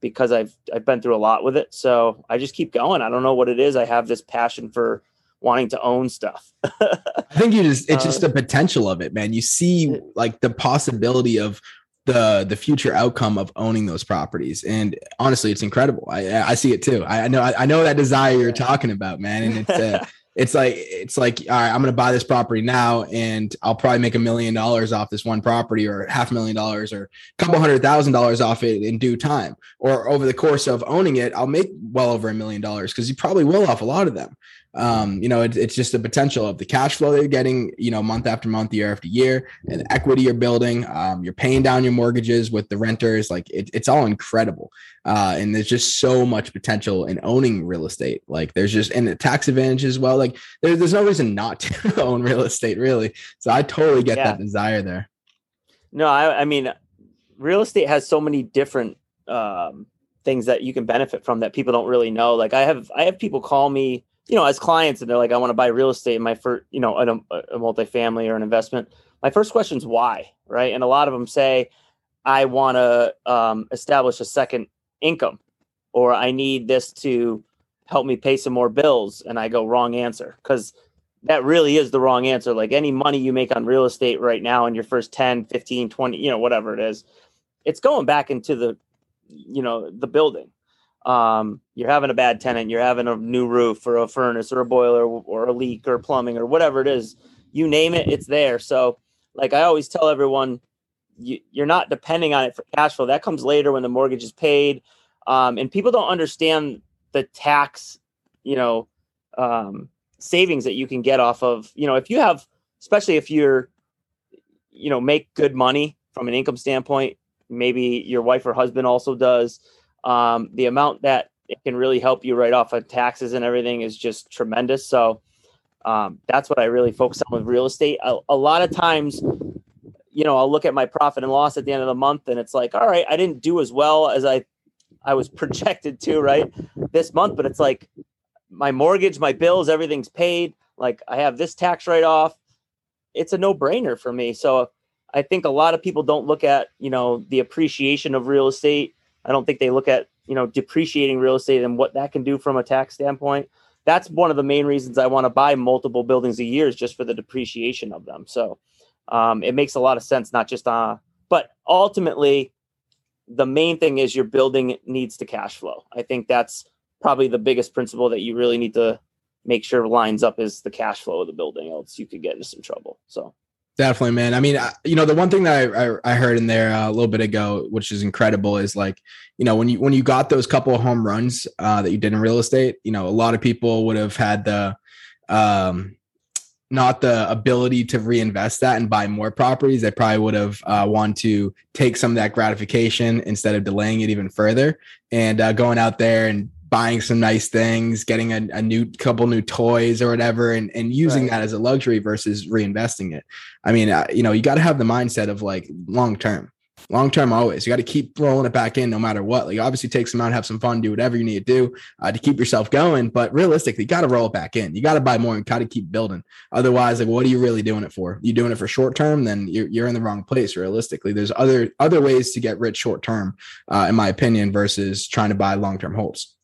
because I've I've been through a lot with it. So I just keep going. I don't know what it is. I have this passion for wanting to own stuff. I think you just it's just uh, the potential of it, man. You see like the possibility of the the future outcome of owning those properties. And honestly, it's incredible. I I see it too. I, know I, know that desire you're talking about, man. And it's uh, it's like it's like all right i'm going to buy this property now and i'll probably make a million dollars off this one property or half a million dollars or a couple hundred thousand dollars off it in due time or over the course of owning it i'll make well over a million dollars because you probably will off a lot of them um, you know, it, it's just the potential of the cash flow that you're getting, you know, month after month, year after year, and the equity you're building. Um, you're paying down your mortgages with the renters. Like it, it's all incredible. Uh, and there's just so much potential in owning real estate. Like there's just, and the tax advantage as well. Like there, there's no reason not to own real estate, really. So I totally get yeah. that desire there. No, I, I mean, real estate has so many different um, things that you can benefit from that people don't really know. Like I have, I have people call me you know, as clients and they're like, I want to buy real estate in my first, you know, a, a multifamily or an investment. My first question is why, right? And a lot of them say, I want to um, establish a second income, or I need this to help me pay some more bills. And I go, wrong answer, because that really is the wrong answer. Like any money you make on real estate right now in your first 10, 15, 20, you know, whatever it is, it's going back into the, you know, the building um, you're having a bad tenant, you're having a new roof or a furnace or a boiler or a leak or plumbing or whatever it is, you name it, it's there. So, like I always tell everyone, you, you're not depending on it for cash flow. That comes later when the mortgage is paid. Um, and people don't understand the tax, you know, um, savings that you can get off of, you know, if you have, especially if you're, you know, make good money from an income standpoint, maybe your wife or husband also does um, the amount that it can really help you write off of taxes and everything is just tremendous. So um, that's what I really focus on with real estate. A, a, lot of times, you know, I'll look at my profit and loss at the end of the month, and it's like, all right, I didn't do as well as I I was projected to, right, this month. But it's like my mortgage, my bills, everything's paid. Like I have this tax write off. It's a no brainer for me. So I think a lot of people don't look at you know the appreciation of real estate I don't think they look at you know depreciating real estate and what that can do from a tax standpoint. That's one of the main reasons I want to buy multiple buildings a year is just for the depreciation of them. So um, it makes a lot of sense, not just uh, but ultimately the main thing is your building needs to cash flow. I think that's probably the biggest principle that you really need to make sure lines up is the cash flow of the building, else you could get into some trouble. So Definitely, man. I mean, you know, the one thing that I, I, I heard in there uh, a little bit ago, which is incredible, is like, you know, when you when you got those couple of home runs uh, that you did in real estate, you know, a lot of people would have had the, um, not the ability to reinvest that and buy more properties. They probably would have uh, want to take some of that gratification instead of delaying it even further and uh, going out there and buying some nice things, getting a, a, new couple new toys or whatever, and, and using right. that as a luxury versus reinvesting it. I mean, uh, you know, you got to have the mindset of like long term, long term always. You got to keep rolling it back in no matter what. Like, obviously, take some out, have some fun, do whatever you need to do uh, to keep yourself going. But realistically, you got to roll it back in. You got to buy more and got to keep building. Otherwise, like, what are you really doing it for? You doing it for short term? Then you're, you're in the wrong place. Realistically, there's other other ways to get rich short term, uh, in my opinion, versus trying to buy long term holds.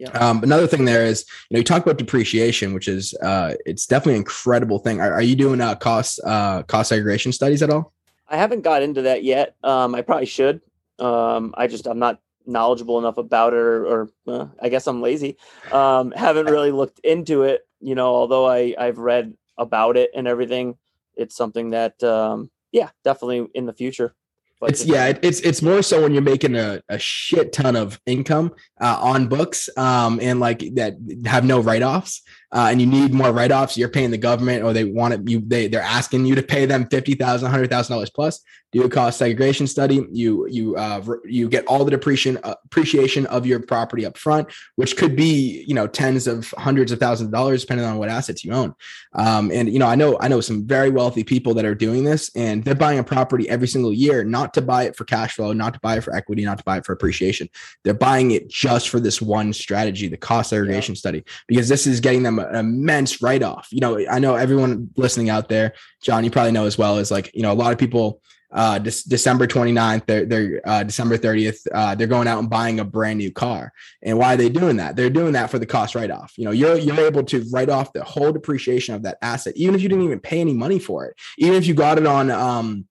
Yeah. Um, another thing there is, you know, you talk about depreciation, which is uh, it's definitely an incredible thing. Are, are you doing uh, cost uh, cost segregation studies at all? I haven't got into that yet. Um, I probably should. Um, I just I'm not knowledgeable enough about it, or, or uh, I guess I'm lazy. Um, haven't really looked into it. You know, although I I've read about it and everything, it's something that um, yeah, definitely in the future it's yeah, it, it's it's more so when you're making a, a shit ton of income uh, on books um, and like that have no write offs uh, and you need more write offs. You're paying the government or they want it. You they they're asking you to pay them fifty thousand, hundred thousand dollars plus do a cost segregation study. You you uh, you get all the depreciation uh, appreciation of your property up front, which could be you know tens of hundreds of thousands of dollars depending on what assets you own. Um, and you know I know I know some very wealthy people that are doing this, and they're buying a property every single year, not to buy it for cash flow, not to buy it for equity, not to buy it for appreciation. They're buying it just for this one strategy, the cost segregation yeah. study, because this is getting them an immense write off. You know I know everyone listening out there, John, you probably know as well is like you know a lot of people uh, De- December 29th, they're, they're uh, December 30th, uh, they're going out and buying a brand new car. And why are they doing that? They're doing that for the cost write off. You know, you're, you're able to write off the whole depreciation of that asset, even if you didn't even pay any money for it, even if you got it on, um,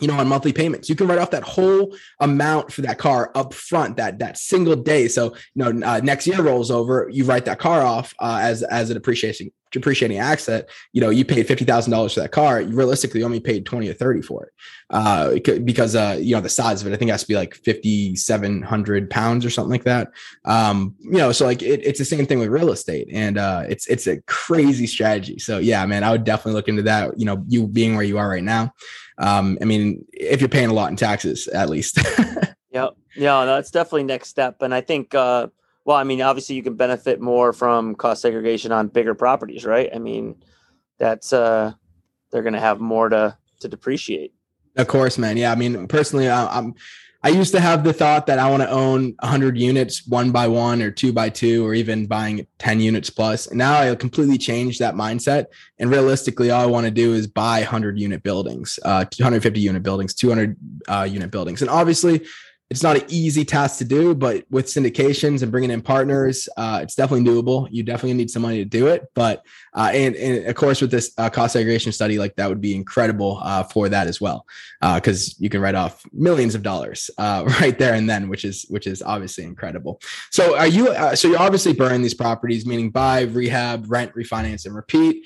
you know, on monthly payments. You can write off that whole amount for that car up front, that that single day. So, you know, uh, next year rolls over, you write that car off uh, as as an depreciating depreciating asset. You know, you paid fifty thousand dollars for that car. You realistically only paid twenty or thirty for it uh, because uh, you know the size of it. I think it has to be like fifty seven hundred pounds or something like that. Um, you know, so like it, it's the same thing with real estate, and uh, it's it's a crazy strategy. So yeah, man, I would definitely look into that. You know, you being where you are right now um, I mean, if you're paying a lot in taxes, at least. yeah, yeah, that's definitely next step. And I think, uh, well, I mean, obviously you can benefit more from cost segregation on bigger properties, right? I mean, that's uh, they're going to have more to to depreciate. Of course, man. Yeah, I mean, personally, I'm I used to have the thought that I want to own 100 units one by one or two by two or even buying 10 units plus. And now I completely changed that mindset. And realistically, all I want to do is buy 100 unit buildings, uh, 250 unit buildings, 200 uh, unit buildings. And obviously, it's not an easy task to do, but with syndications and bringing in partners, uh, it's definitely doable. You definitely need some money to do it, but uh, and, and of course with this uh, cost segregation study, like that would be incredible uh, for that as well, because uh, you can write off millions of dollars uh, right there and then, which is which is obviously incredible. So are you? so you're obviously burn these properties, meaning buy, rehab, rent, refinance, and repeat.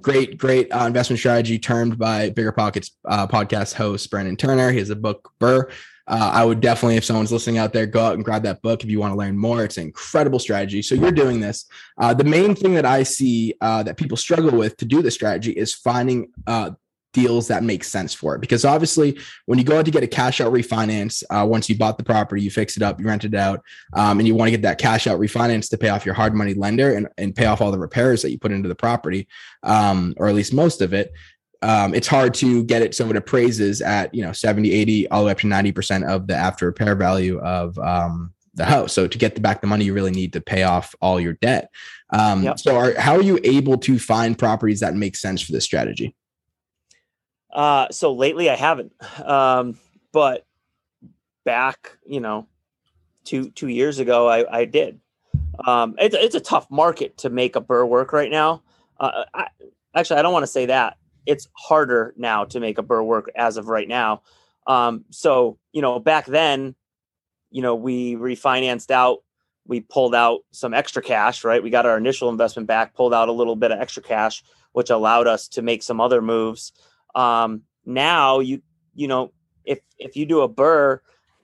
great, great investment strategy termed by BiggerPockets podcast host Brandon Turner. He has a book BRRRR uh, I would definitely, if someone's listening out there, go out and grab that book if you want to learn more. It's an incredible strategy. So you're doing this. Uh, the main thing that I see uh, that people struggle with to do the strategy is finding uh, deals that make sense for it. Because obviously, when you go out to get a cash out refinance, uh, once you bought the property, you fix it up, you rent it out, um, and you want to get that cash out refinance to pay off your hard money lender and, and pay off all the repairs that you put into the property, um, or at least most of it um, it's hard to get it so it appraises at you know 70 80 all the way up to 90% of the after repair value of um, the house. So to get the back the money you really need to pay off all your debt. Um, yep. so are, how are you able to find properties that make sense for this strategy? Uh, so lately i haven't. Um, but back you know two two years ago i, I did. Um, it's, it's a tough market to make a BRRRR work right now. Uh, I, actually i don't want to say that it's harder now to make a BRRRR work as of right now. Um, so, you know, back then, you know, we refinanced out, we pulled out some extra cash, right? We got our initial investment back, pulled out a little bit of extra cash, which allowed us to make some other moves. Um, now you, you know, if if you do a BRRRR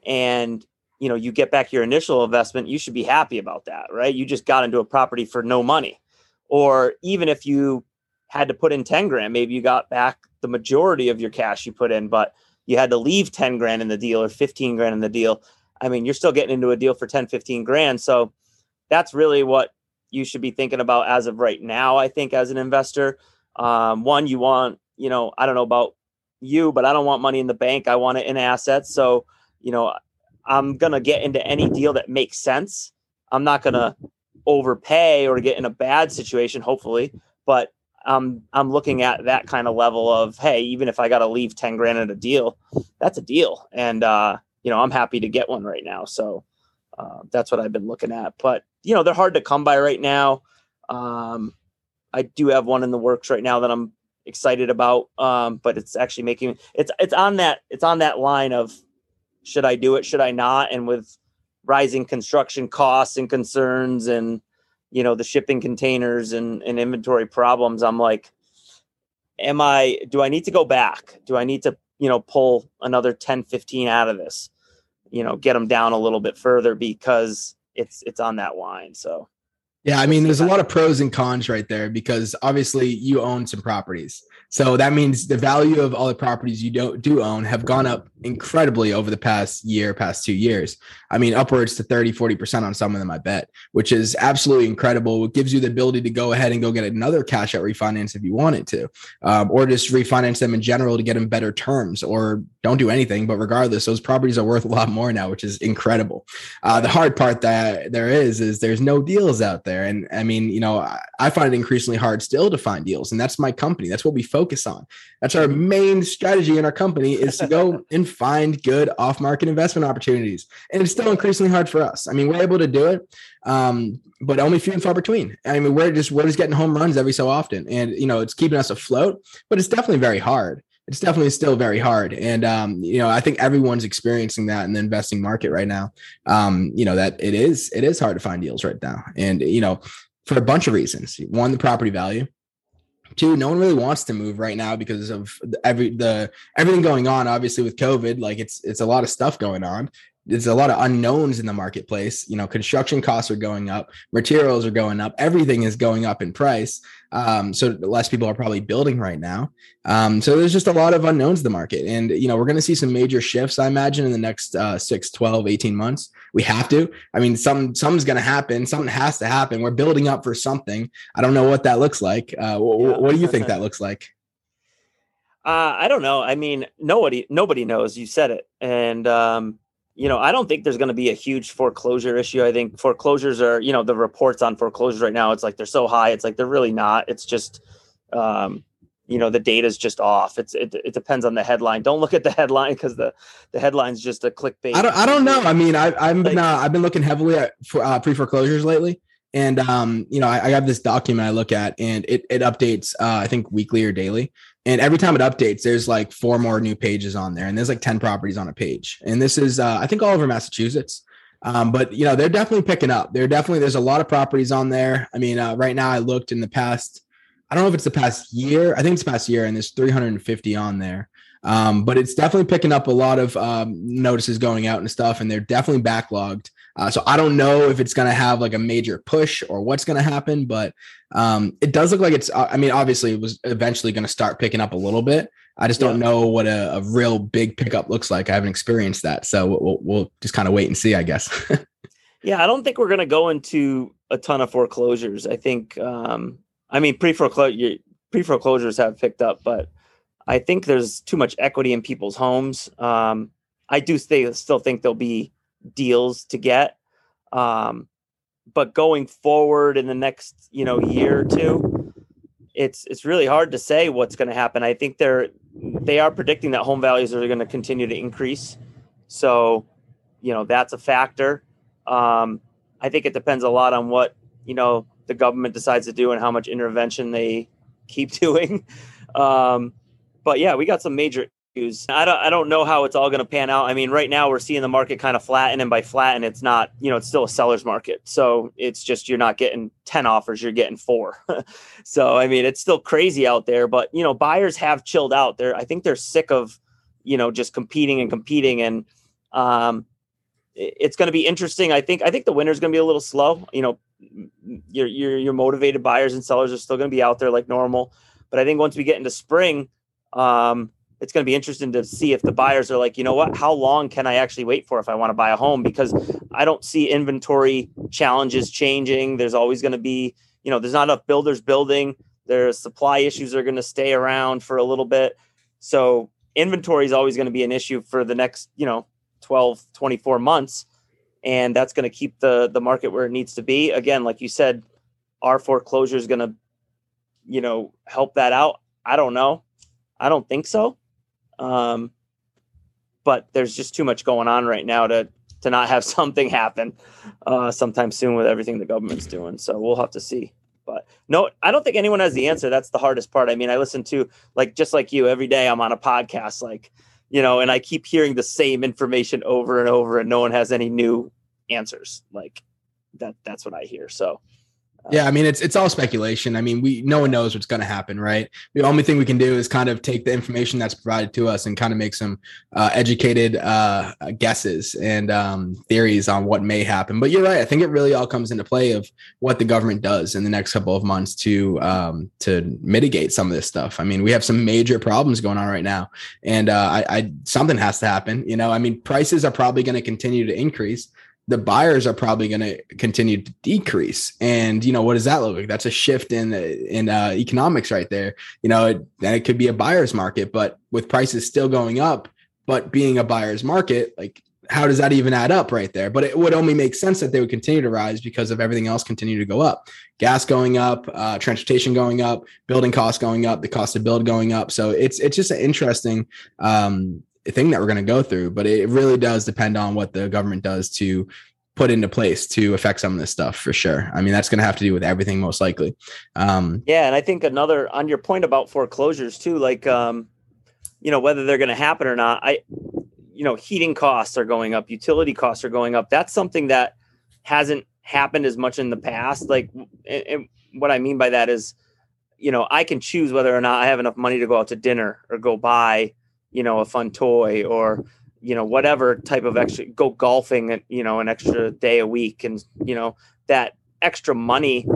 and you know you get back your initial investment, you should be happy about that, right? You just got into a property for no money. Or even if you had to put in 10 grand. Maybe you got back the majority of your cash you put in, but you had to leave 10 grand in the deal or 15 grand in the deal. I mean, you're still getting into a deal for 10, 15 grand. So that's really what you should be thinking about as of right now, I think, as an investor. Um, one, you want, you know, I don't know about you, but I don't want money in the bank. I want it in assets. So, you know, I'm going to get into any deal that makes sense. I'm not going to overpay or get in a bad situation, hopefully, but I'm I'm looking at that kind of level of hey, even if I got to leave ten grand in a deal, that's a deal, and uh, you know I'm happy to get one right now. So uh, that's what I've been looking at. But you know they're hard to come by right now. Um, I do have one in the works right now that I'm excited about, um, but it's actually making it's it's on that it's on that line of should I do it, should I not, and with rising construction costs and concerns and you know the shipping containers and, and inventory problems i'm like am i do i need to go back? Do i need to you know pull another 10 15 out of this you know get them down a little bit further because it's it's on that line so. Yeah i mean there's a lot of pros and cons right there because obviously you own some properties so that means the value of all the properties you don't do own have gone up incredibly over the past year, past two years. I mean, upwards to 30, 40% on some of them, I bet, which is absolutely incredible. It gives you the ability to go ahead and go get another cash out refinance if you wanted to, um, or just refinance them in general to get them better terms, or don't do anything. But regardless, those properties are worth a lot more now, which is incredible. Uh, the hard part that there is, is there's no deals out there. And I mean, you know, I, I find it increasingly hard still to find deals. And that's my company. That's what we focus on. That's our main strategy in our company is to go and find good off-market investment opportunities. And it's still increasingly hard for us. I mean, we're able to do it. Um, but only few and far between. I mean, we're just we're just getting home runs every so often, and you know, it's keeping us afloat. But it's definitely very hard it's definitely still very hard. And um, you know, I think everyone's experiencing that in the investing market right now. Um, you know, that it is it is hard to find deals right now. And you know, for a bunch of reasons. One, the property value. Two, no one really wants to move right now because of every the everything going on. Obviously, with COVID, like it's it's a lot of stuff going on there's a lot of unknowns in the marketplace. You know, construction costs are going up, materials are going up, everything is going up in price. Um, so less people are probably building right now. Um, so there's just a lot of unknowns in the market. And, you know, we're going to see some major shifts, I imagine, in the next uh, 6, 12, 18 months. We have to. I mean, some something's going to happen. Something has to happen. We're building up for something. I don't know what that looks like. Uh, what, what do you think that looks like? Uh, I don't know. I mean, nobody nobody knows. You said it, and um, you know, I don't think there's going to be a huge foreclosure issue. I think foreclosures are, you know, the reports on foreclosures right now, it's like they're so high. It's like they're really not. It's just, um, you know, the data is just off. It's it, it depends on the headline. Don't look at the headline because the the headline's just a clickbait. I don't I don't know. I mean, I, I've been uh, I've been looking heavily at for, uh, pre foreclosures lately, and um, you know, I, I have this document I look at, and it it updates uh, I think weekly or daily. And every time it updates, there's like four more new pages on there, and there's like 10 properties on a page. And this is, uh, I think, all over Massachusetts. Um, but you know, they're definitely picking up. They're definitely there's a lot of properties on there. I mean, uh, right now I looked in the past. I don't know if it's the past year. I think it's past year, and there's 350 on there. Um, but it's definitely picking up a lot of um, notices going out and stuff, and they're definitely backlogged. Uh, so I don't know if it's going to have like a major push or what's going to happen, but um, it does look like it's. I mean, obviously, it was eventually going to start picking up a little bit. I just don't yeah. know what a, a, real big pickup looks like. I haven't experienced that, so we'll, we'll just kind of wait and see, I guess. yeah, I don't think we're going to go into a ton of foreclosures. I think, um, I mean, pre foreclosure pre foreclosures have picked up, but I think there's too much equity in people's homes. Um, I do stay, still think there'll be deals to get. Um, but going forward in the next, you know, year or two, it's it's really hard to say what's going to happen. I think they're they are predicting that home values are going to continue to increase. So, you know, that's a factor. Um, I think it depends a lot on what, you know, the government decides to do and how much intervention they keep doing. Um, but yeah, we got some major I don't I don't know how it's all going to pan out. I mean, right now we're seeing the market kind of flatten, and by flatten, it's not you know it's still a seller's market. So it's just you're not getting ten offers, you're getting four. so I mean, it's still crazy out there, but you know buyers have chilled out. They're I think they're sick of you know just competing and competing, and um, it's going to be interesting. I think I think the winter's going to be a little slow. You know, your your your motivated buyers and sellers are still going to be out there like normal, but I think once we get into spring. Um, it's going to be interesting to see if the buyers are like, you know what, how long can I actually wait for if I want to buy a home? Because I don't see inventory challenges changing. There's always going to be, you know, there's not enough builders building. There's supply issues are going to stay around for a little bit. So inventory is always going to be an issue for the next, you know, 12, 24 months. And that's going to keep the the market where it needs to be. Again, like you said, our foreclosure is going to, you know, help that out. I don't know. I don't think so. Um, but there's just too much going on right now to to not have something happen uh, sometime soon with everything the government's doing. So we'll have to see. But no, I don't think anyone has the answer. That's the hardest part. I mean, I listen to like just like you every day. I'm on a podcast, like you know, and I keep hearing the same information over and over, and no one has any new answers. Like that. That's what I hear. So yeah, I mean it's it's all speculation. I mean, we no one knows what's going to happen, right? The only thing we can do is kind of take the information that's provided to us and kind of make some uh, educated uh, guesses and um, theories on what may happen. But you're right. I think it really all comes into play of what the government does in the next couple of months to um, to mitigate some of this stuff. I mean, we have some major problems going on right now, and uh, I, I something has to happen. You know, I mean, prices are probably going to continue to increase the buyers are probably going to continue to decrease. And you know what does that look like? That's a shift in in uh, economics right there. You know, it, then it could be a buyer's market, but with prices still going up, but being a buyer's market, like how does that even add up right there? But it would only make sense that they would continue to rise because of everything else continue to go up. Gas going up, uh, transportation going up, building costs going up, the cost of build going up. So it's it's just an interesting um, thing that we're going to go through. But it really does depend on what the government does to put into place to affect some of this stuff for sure. I mean, that's going to have to do with everything most likely. Um, yeah, and I think another on your point about foreclosures too, like um, you know whether they're going to happen or not. I, you know, heating costs are going up, utility costs are going up. That's something that hasn't happened as much in the past. Like, what I mean by that is, you know, I can choose whether or not I have enough money to go out to dinner or go buy, you know, a fun toy or you know whatever type of extra go golfing you know an extra day a week and you know that extra money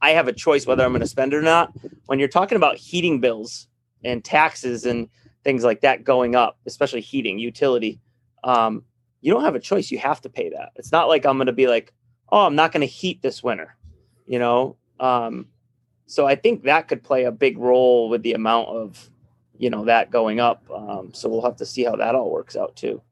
i have a choice whether i'm going to spend it or not. When you're talking about heating bills and taxes and things like that going up especially heating utility um, you don't have a choice. You have to pay that. It's not like i'm going to be like oh i'm not going to heat this winter you know? Um, so i think that could play a big role with the amount of you know that going up. Um, so we'll have to see how that all works out too.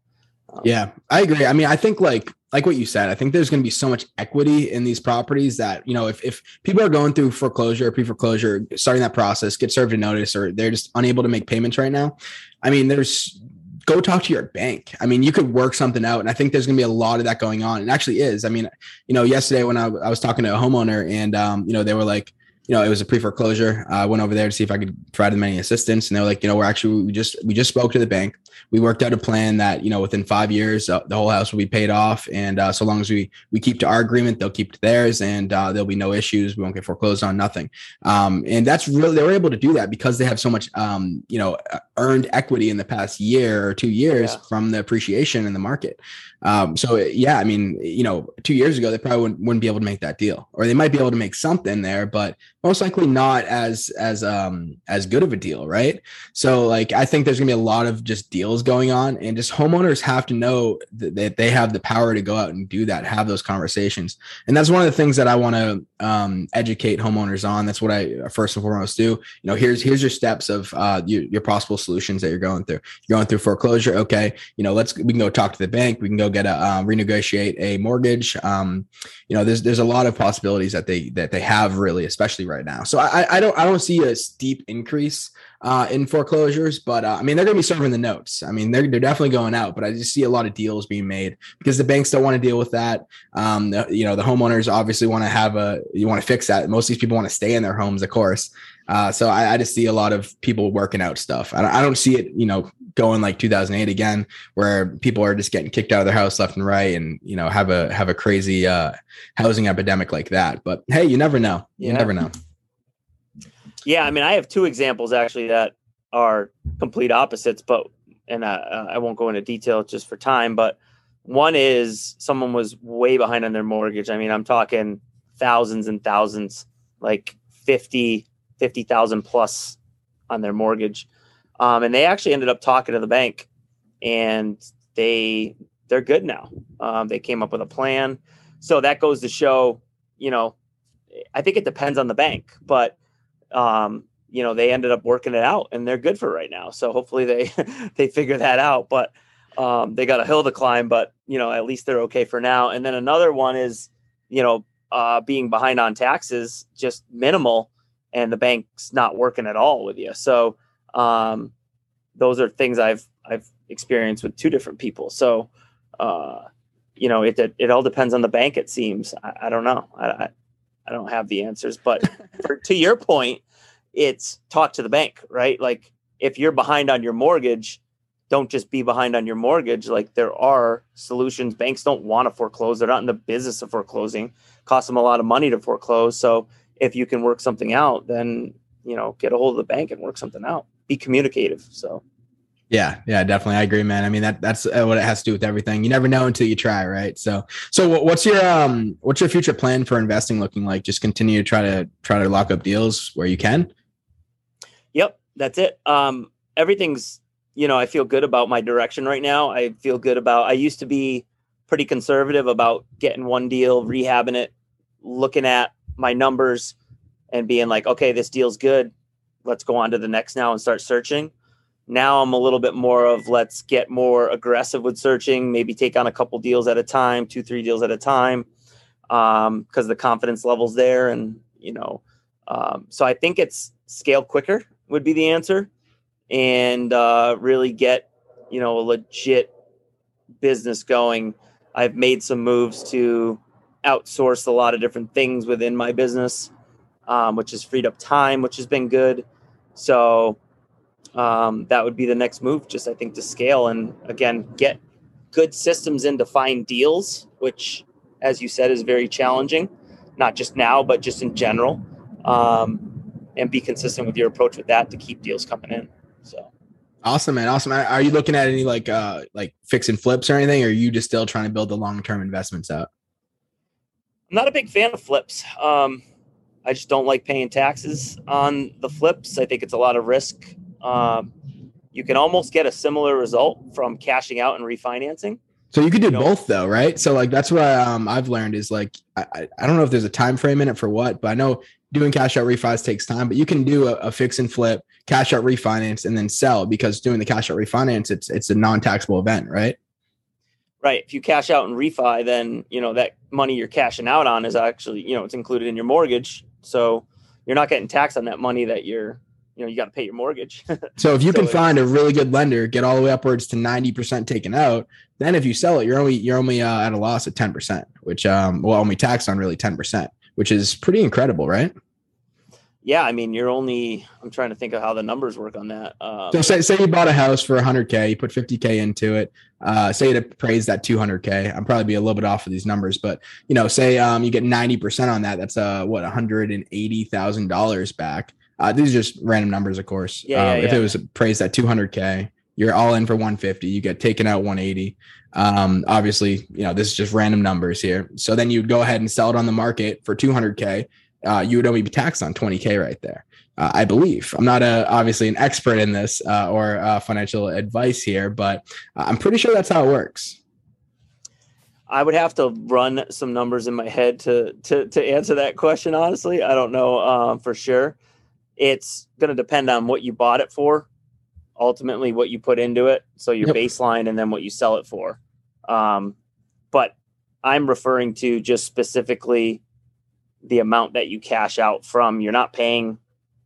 Um, yeah, I agree. I mean, I think like like what you said, I think there's going to be so much equity in these properties that you know if if people are going through foreclosure, or pre foreclosure, starting that process, get served a notice, or they're just unable to make payments right now. I mean, there's go talk to your bank. I mean, you could work something out. And I think there's going to be a lot of that going on. It actually is. I mean, you know, yesterday when I, I was talking to a homeowner and, um, you know, they were like, you know, it was a pre-foreclosure. I went over there to see if I could provide them any assistance, and they were like, you know, we're actually we just we just spoke to the bank. We worked out a plan that you know within five years uh, the whole house will be paid off, and uh, so long as we we keep to our agreement, they'll keep to theirs, and uh, there'll be no issues. We won't get foreclosed on, nothing. Um, and that's really they were able to do that because they have so much um, you know earned equity in the past year or two years yeah. from the appreciation in the market. Um, so yeah, I mean, you know, two years ago they probably wouldn't, wouldn't, be able to make that deal, or they might be able to make something there, but most likely not as as um as good of a deal, right? So like, I think there's gonna be a lot of just deals going on, and just homeowners have to know that, they have the power to go out and do that, have those conversations, and that's one of the things that I want to um, educate homeowners on. That's what I first and foremost do. You know, here's here's your steps of uh, your, your possible solutions that you're going through. You're going through foreclosure, okay? You know, let's we can go talk to the bank. We can go get a um, renegotiate a mortgage. Um, you know, there's there's a lot of possibilities that they that they have really, especially right now. So I I don't I don't see a steep increase uh, in foreclosures, but uh, I mean they're going to be serving the notes. I mean they're they're definitely going out, but I just see a lot of deals being made because the banks don't want to deal with that. Um, the, you know the homeowners obviously want to have a you want to fix that. Most of these people want to stay in their homes, of course. Uh, so I, I, just see a lot of people working out stuff. I don't, I don't see it, you know, going like 2008 again, where people are just getting kicked out of their house left and right, and you know have a have a crazy uh, housing epidemic like that. But hey, you never know. You yeah. never know. Yeah, I mean, I have two examples actually that are complete opposites, but and uh, I won't go into detail just for time. But one is someone was way behind on their mortgage. I mean, I'm talking thousands and thousands, like 50, 50,000 plus on their mortgage. Um, and they actually ended up talking to the bank and they, they're good now. Um, they came up with a plan. So that goes to show, you know, I think it depends on the bank, but, um, you know, they ended up working it out and they're good for right now. So hopefully they, they figure that out, but, um, they got a hill to climb, but you know, at least they're okay for now. And then another one is, you know, uh, being behind on taxes, just minimal and the bank's not working at all with you. So um, those are things I've I've experienced with two different people. So uh, you know, it, it, it all depends on the bank. It seems I, I don't know. I, I, I don't have the answers, but for, to your point, it's talk to the bank, right? Like if you're behind on your mortgage, don't just be behind on your mortgage. Like there are solutions. Banks don't want to foreclose. They're not in the business of foreclosing. Cost them a lot of money to foreclose. So if you can work something out, then you know get a hold of the bank and work something out. Be communicative. So. Yeah, yeah, definitely. I agree, man. I mean that that's uh, what it has to do with everything. You never know until you try, right? So, so what's your um what's your future plan for investing looking like? Just continue to try to try to lock up deals where you can. Yep, that's it. Um, everything's you know I feel good about my direction right now. I feel good about. I used to be pretty conservative about getting one deal, rehabbing it, looking at my numbers and being like, okay, this deal's good. Let's go on to the next now and start searching. Now I'm a little bit more of let's get more aggressive with searching, maybe take on a couple deals at a time, two, three deals at a time, because um, the confidence level's there. And, you know, um, so I think it's scale quicker would be the answer and uh, really get, you know, a legit business going. I've made some moves to outsource a lot of different things within my business, um, which has freed up time, which has been good. So um, that would be the next move, just I think to scale and again get good systems in to find deals, which, as you said, is very challenging, not just now, but just in general. Um, and be consistent with your approach with that to keep deals coming in. So awesome, man. Awesome. Are you looking at any like uh like fix and flips or anything, or are you just still trying to build the long term investments out? I'm not a big fan of flips. Um, I just don't like paying taxes on the flips. I think it's a lot of risk. Um, you can almost get a similar result from cashing out and refinancing. So you could do you know, both though, right? So like that's what um, I've learned is like I, I don't know if there's a time frame in it for what, but I know doing cash out refis takes time, but you can do a, a, fix and flip, cash out refinance, and then sell because doing the cash out refinance, it's it's a non-taxable event, right? Right. If you cash out and refi, then you know that money you're cashing out on is actually, you know, it's included in your mortgage. So you're not getting taxed on that money that you're, you know, you got to pay your mortgage. so if you so can find a really good lender, get all the way upwards to 90% taken out, then if you sell it, you're only you're only uh, at a loss of 10%, which um well only taxed on really 10% which is pretty incredible, right? Yeah, I mean, you're only. I'm trying to think of how the numbers work on that. Um, so say say you bought a house for 100k, you put 50k into it. Uh, say it appraised at 200k. I'm probably be a little bit off of these numbers, but you know, say um, you get 90% on that. That's uh what 180 thousand dollars back. Uh, these are just random numbers, of course. Yeah, yeah, um, yeah. If it was appraised at 200k, you're all in for 150. You get taken out 180. Um, obviously, you know, this is just random numbers here. So then you'd go ahead and sell it on the market for 200K. Uh, you would only be taxed on 20K right there. Uh, I believe I'm not a, obviously an expert in this uh, or uh, financial advice here, but I'm pretty sure that's how it works. I would have to run some numbers in my head to to to answer that question. Honestly, I don't know uh, for sure. It's going to depend on what you bought it for ultimately what you put into it. So your yep. baseline and then what you sell it for. Um, but I'm referring to just specifically the amount that you cash out from. You're not paying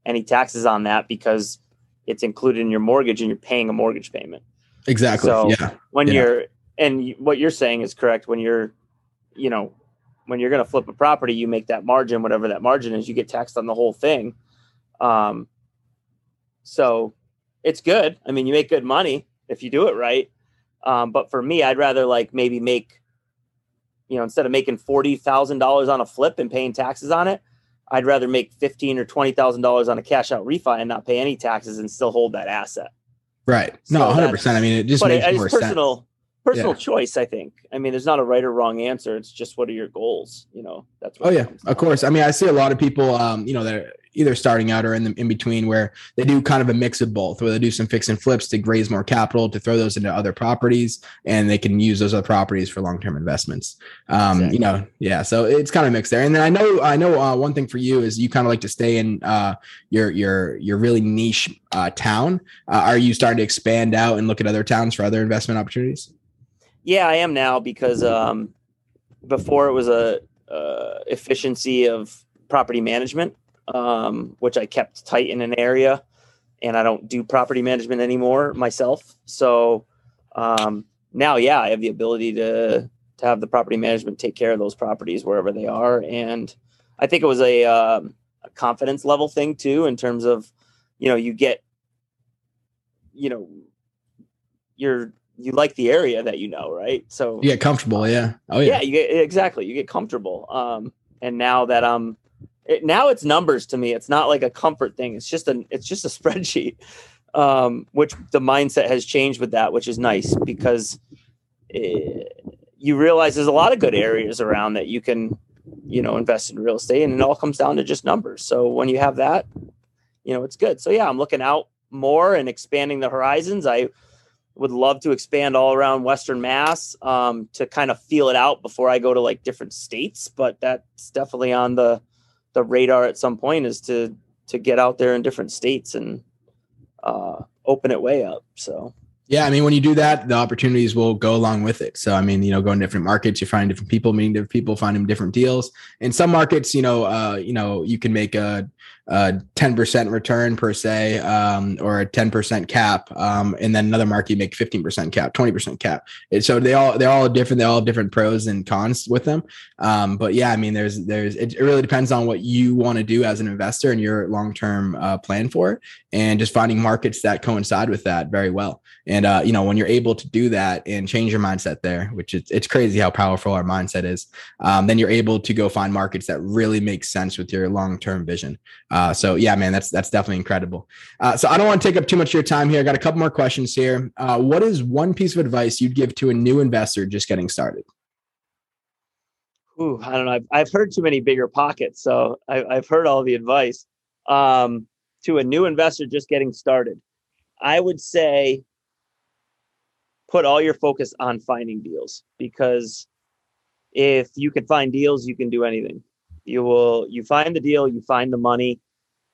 any taxes on that because it's included in your mortgage and you're paying a mortgage payment. Exactly. So yeah. when yeah. you're, and what you're saying is correct. When you're, you know, when you're going to flip a property, you make that margin, whatever that margin is, you get taxed on the whole thing. Um, so it's good. I mean, you make good money if you do it right. Um, but for me, I'd rather like maybe make, you know, instead of making forty thousand dollars on a flip and paying taxes on it, I'd rather make fifteen or twenty thousand dollars on a cash out refi and not pay any taxes and still hold that asset. Right. No, one hundred percent. I mean, it just makes it, more personal, sense. Personal yeah. choice, I think. I mean, there's not a right or wrong answer. It's just what are your goals? You know, that's. oh yeah, of course. I mean, I see a lot of people, um, you know, that either starting out or in the in between where they do kind of a mix of both where they do some fix and flips to raise more capital to throw those into other properties and they can use those other properties for long-term investments. Um exactly. you know yeah so it's kind of mixed there. And then i know i know uh, one thing for you is you kind of like to stay in uh your your your really niche uh, town. Uh, are you starting to expand out and look at other towns for other investment opportunities? Yeah i am now because um before it was a uh, efficiency of property management um, which I kept tight in an area, and I don't do property management anymore myself. So um, now, yeah, I have the ability to to have the property management take care of those properties wherever they are, and I think it was a, uh, a confidence level thing too, in terms of you know you get you know you're you like the area that you know, right? So you get comfortable, yeah. Oh yeah. Yeah, you get exactly. You get comfortable. Um, and now that I'm it, now it's numbers to me. It's not like a comfort thing. It's just a it's just a spreadsheet. Um, which the mindset has changed with that, which is nice because it, eh, you realize there's a lot of good areas around that you can, you know, invest in real estate, and it all comes down to just numbers. So when you have that, you know, it's good. So yeah, I'm looking out more and expanding the horizons. I would love to expand all around Western Mass um, to kind of feel it out before I go to like different states, but that's definitely on the the radar at some point is to to get out there in different states and uh, open it way up. So yeah, I mean, when you do that, the opportunities will go along with it. So, I mean, you know, going to different markets, you find different people, meeting different people, finding different deals. In some markets, you know, uh, you know, you can make a a 10% return per se, um, or a 10% cap. Um, and then another market make 15% cap, 20% cap. And so they all, they're all different. They all have different pros and cons with them. Um, but yeah, I mean, there's, there's, it, really depends on what you want to do as an investor and your long-term uh, plan for it and just finding markets that coincide with that very well. And, uh, you know, when you're able to do that and change your mindset there, which is, it's crazy how powerful our mindset is, um, then you're able to go find markets that really make sense with your long-term vision. Uh, so yeah, man, that's that's definitely incredible. Uh, so I don't want to take up too much of your time here. I got a couple more questions here. Uh, what is one piece of advice you'd give to a new investor just getting started? Ooh, I don't know. I've, I've heard too many BiggerPockets, so I, have heard all the advice. Um, to a new investor just getting started, I would say put all your focus on finding deals because if you can find deals, you can do anything. You will you find the deal you find the money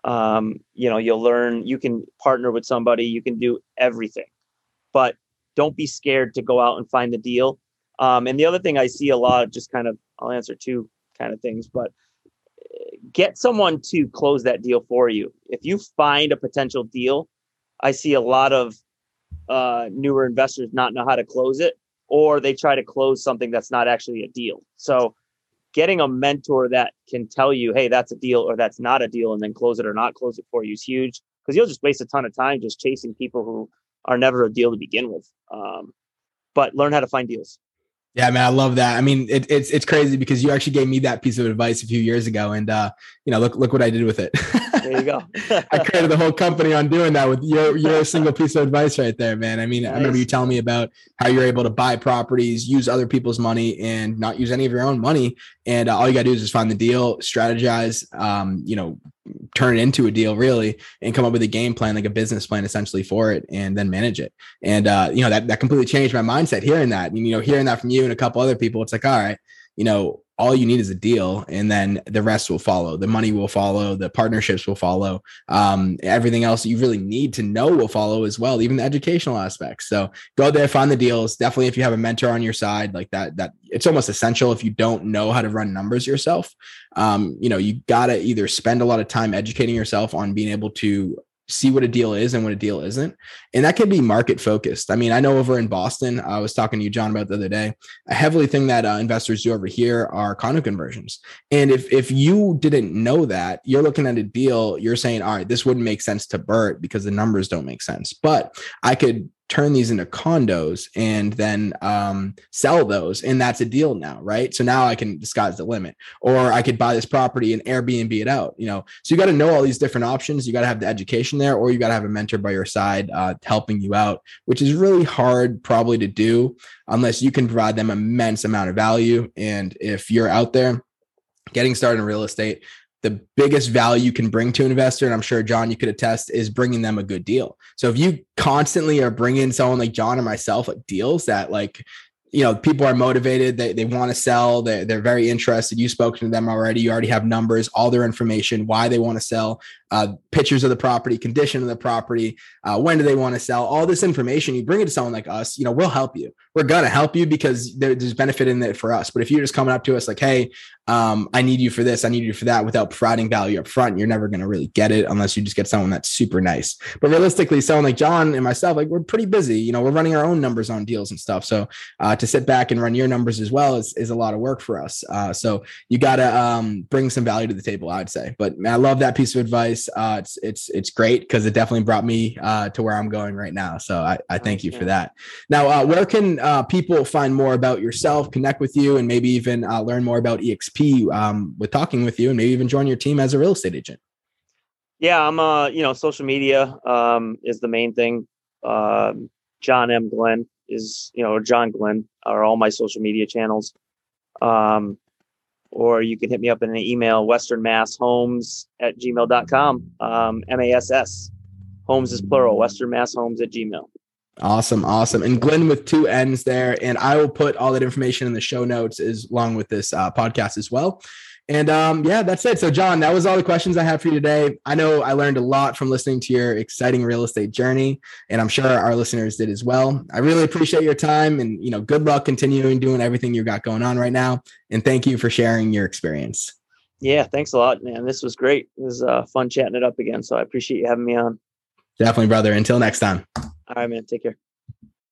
um, you know you'll learn you can partner with somebody you can do everything. But don't be scared to go out and find the deal. Um, and the other thing i see a lot just kind of i'll answer two kind of things but get someone to close that deal for you if you find a potential deal i see a lot of uh, newer investors not know how to close it or they try to close something that's not actually a deal so getting a mentor that can tell you, hey, that's a deal or that's not a deal, and then close it or not close it for you is huge because you'll just waste a ton of time just chasing people who are never a deal to begin with. Um, but learn how to find deals. Yeah, man, I love that. I mean, it, it's it's crazy because you actually gave me that piece of advice a few years ago, and uh, you know, look look what I did with it. there you go. I created the whole company on doing that with your your single piece of advice right there, man. I mean, nice. I remember you telling me about how you're able to buy properties, use other people's money, and not use any of your own money, and uh, all you got to do is just find the deal, strategize, um, you know, turn it into a deal really and come up with a game plan like a business plan essentially for it and then manage it and uh you know that that completely changed my mindset hearing that and, you know hearing that from you and a couple other people it's like all right you know all you need is a deal and then the rest will follow. The money will follow the partnerships will follow um, everything else you really need to know will follow as well even the educational aspects. So go there find the deals. Definitely if you have a mentor on your side like that that it's almost essential if you don't know how to run numbers yourself. Um, you know you got to either spend a lot of time educating yourself on being able to see what a deal is and what a deal isn't. And that can be market focused. I mean, I know over in Boston, I was talking to you, John, about the other day, a heavily thing that uh, investors do over here are condo conversions. And if, if you didn't know that, you're looking at a deal, you're saying, all right, this wouldn't make sense to BRRRR because the numbers don't make sense. But I could turn these into condos and then um, sell those and that's a deal now right? So now i can disguise the limit or i could buy this property and airbnb it out you know? So you got to know all these different options. You got to have the education there or you got to have a mentor by your side uh, helping you out which is really hard probably to do unless you can provide them immense amount of value. And if you're out there getting started in real estate the biggest value you can bring to an investor, and I'm sure John, you could attest, is bringing them a good deal. So if you constantly are bringing someone like John or myself like deals that like you know people are motivated they, they want to sell they're, they're very interested you spoke to them already you already have numbers all their information why they want to sell uh, pictures of the property condition of the property uh, when do they want to sell all this information you bring it to someone like us you know we'll help you we're gonna help you because there's benefit in it for us but if you're just coming up to us like hey um, I need you for this, I need you for that without providing value up front. You're never going to really get it unless you just get someone that's super nice. But realistically, someone like John and myself, like we're pretty busy. You know, we're running our own numbers on deals and stuff. So uh, to sit back and run your numbers as well is, is a lot of work for us. Uh, so you got to um, bring some value to the table, I'd say. But I love that piece of advice. Uh, it's it's it's great because it definitely brought me uh, to where I'm going right now. So I, I thank you for that. Now, uh, where can uh, people find more about yourself, connect with you, and maybe even learn more about EXP? um, with talking with you and maybe even join your team as a real estate agent? Yeah, I'm uh, you know, social media um is the main thing. Um, John M. Glynn is, you know, John Glynn are all my social media channels. Um, or you can hit me up in an email, Western Mass Homes at gmail.com. Um, M A S S. Homes is plural, Western Mass Homes at Gmail. Awesome, awesome. And Glynn with two N's there. And I will put all that information in the show notes as along with this uh, podcast as well. And um, yeah, that's it. So, John, that was all the questions I have for you today. I know I learned a lot from listening to your exciting real estate journey, and I'm sure our listeners did as well. I really appreciate your time, and you know, good luck continuing doing everything you got going on right now. And thank you for sharing your experience. Yeah, thanks a lot, man. This was great. It was uh, fun chatting it up again. So I appreciate you having me on. Definitely, brother. Until next time. All right, man. Take care.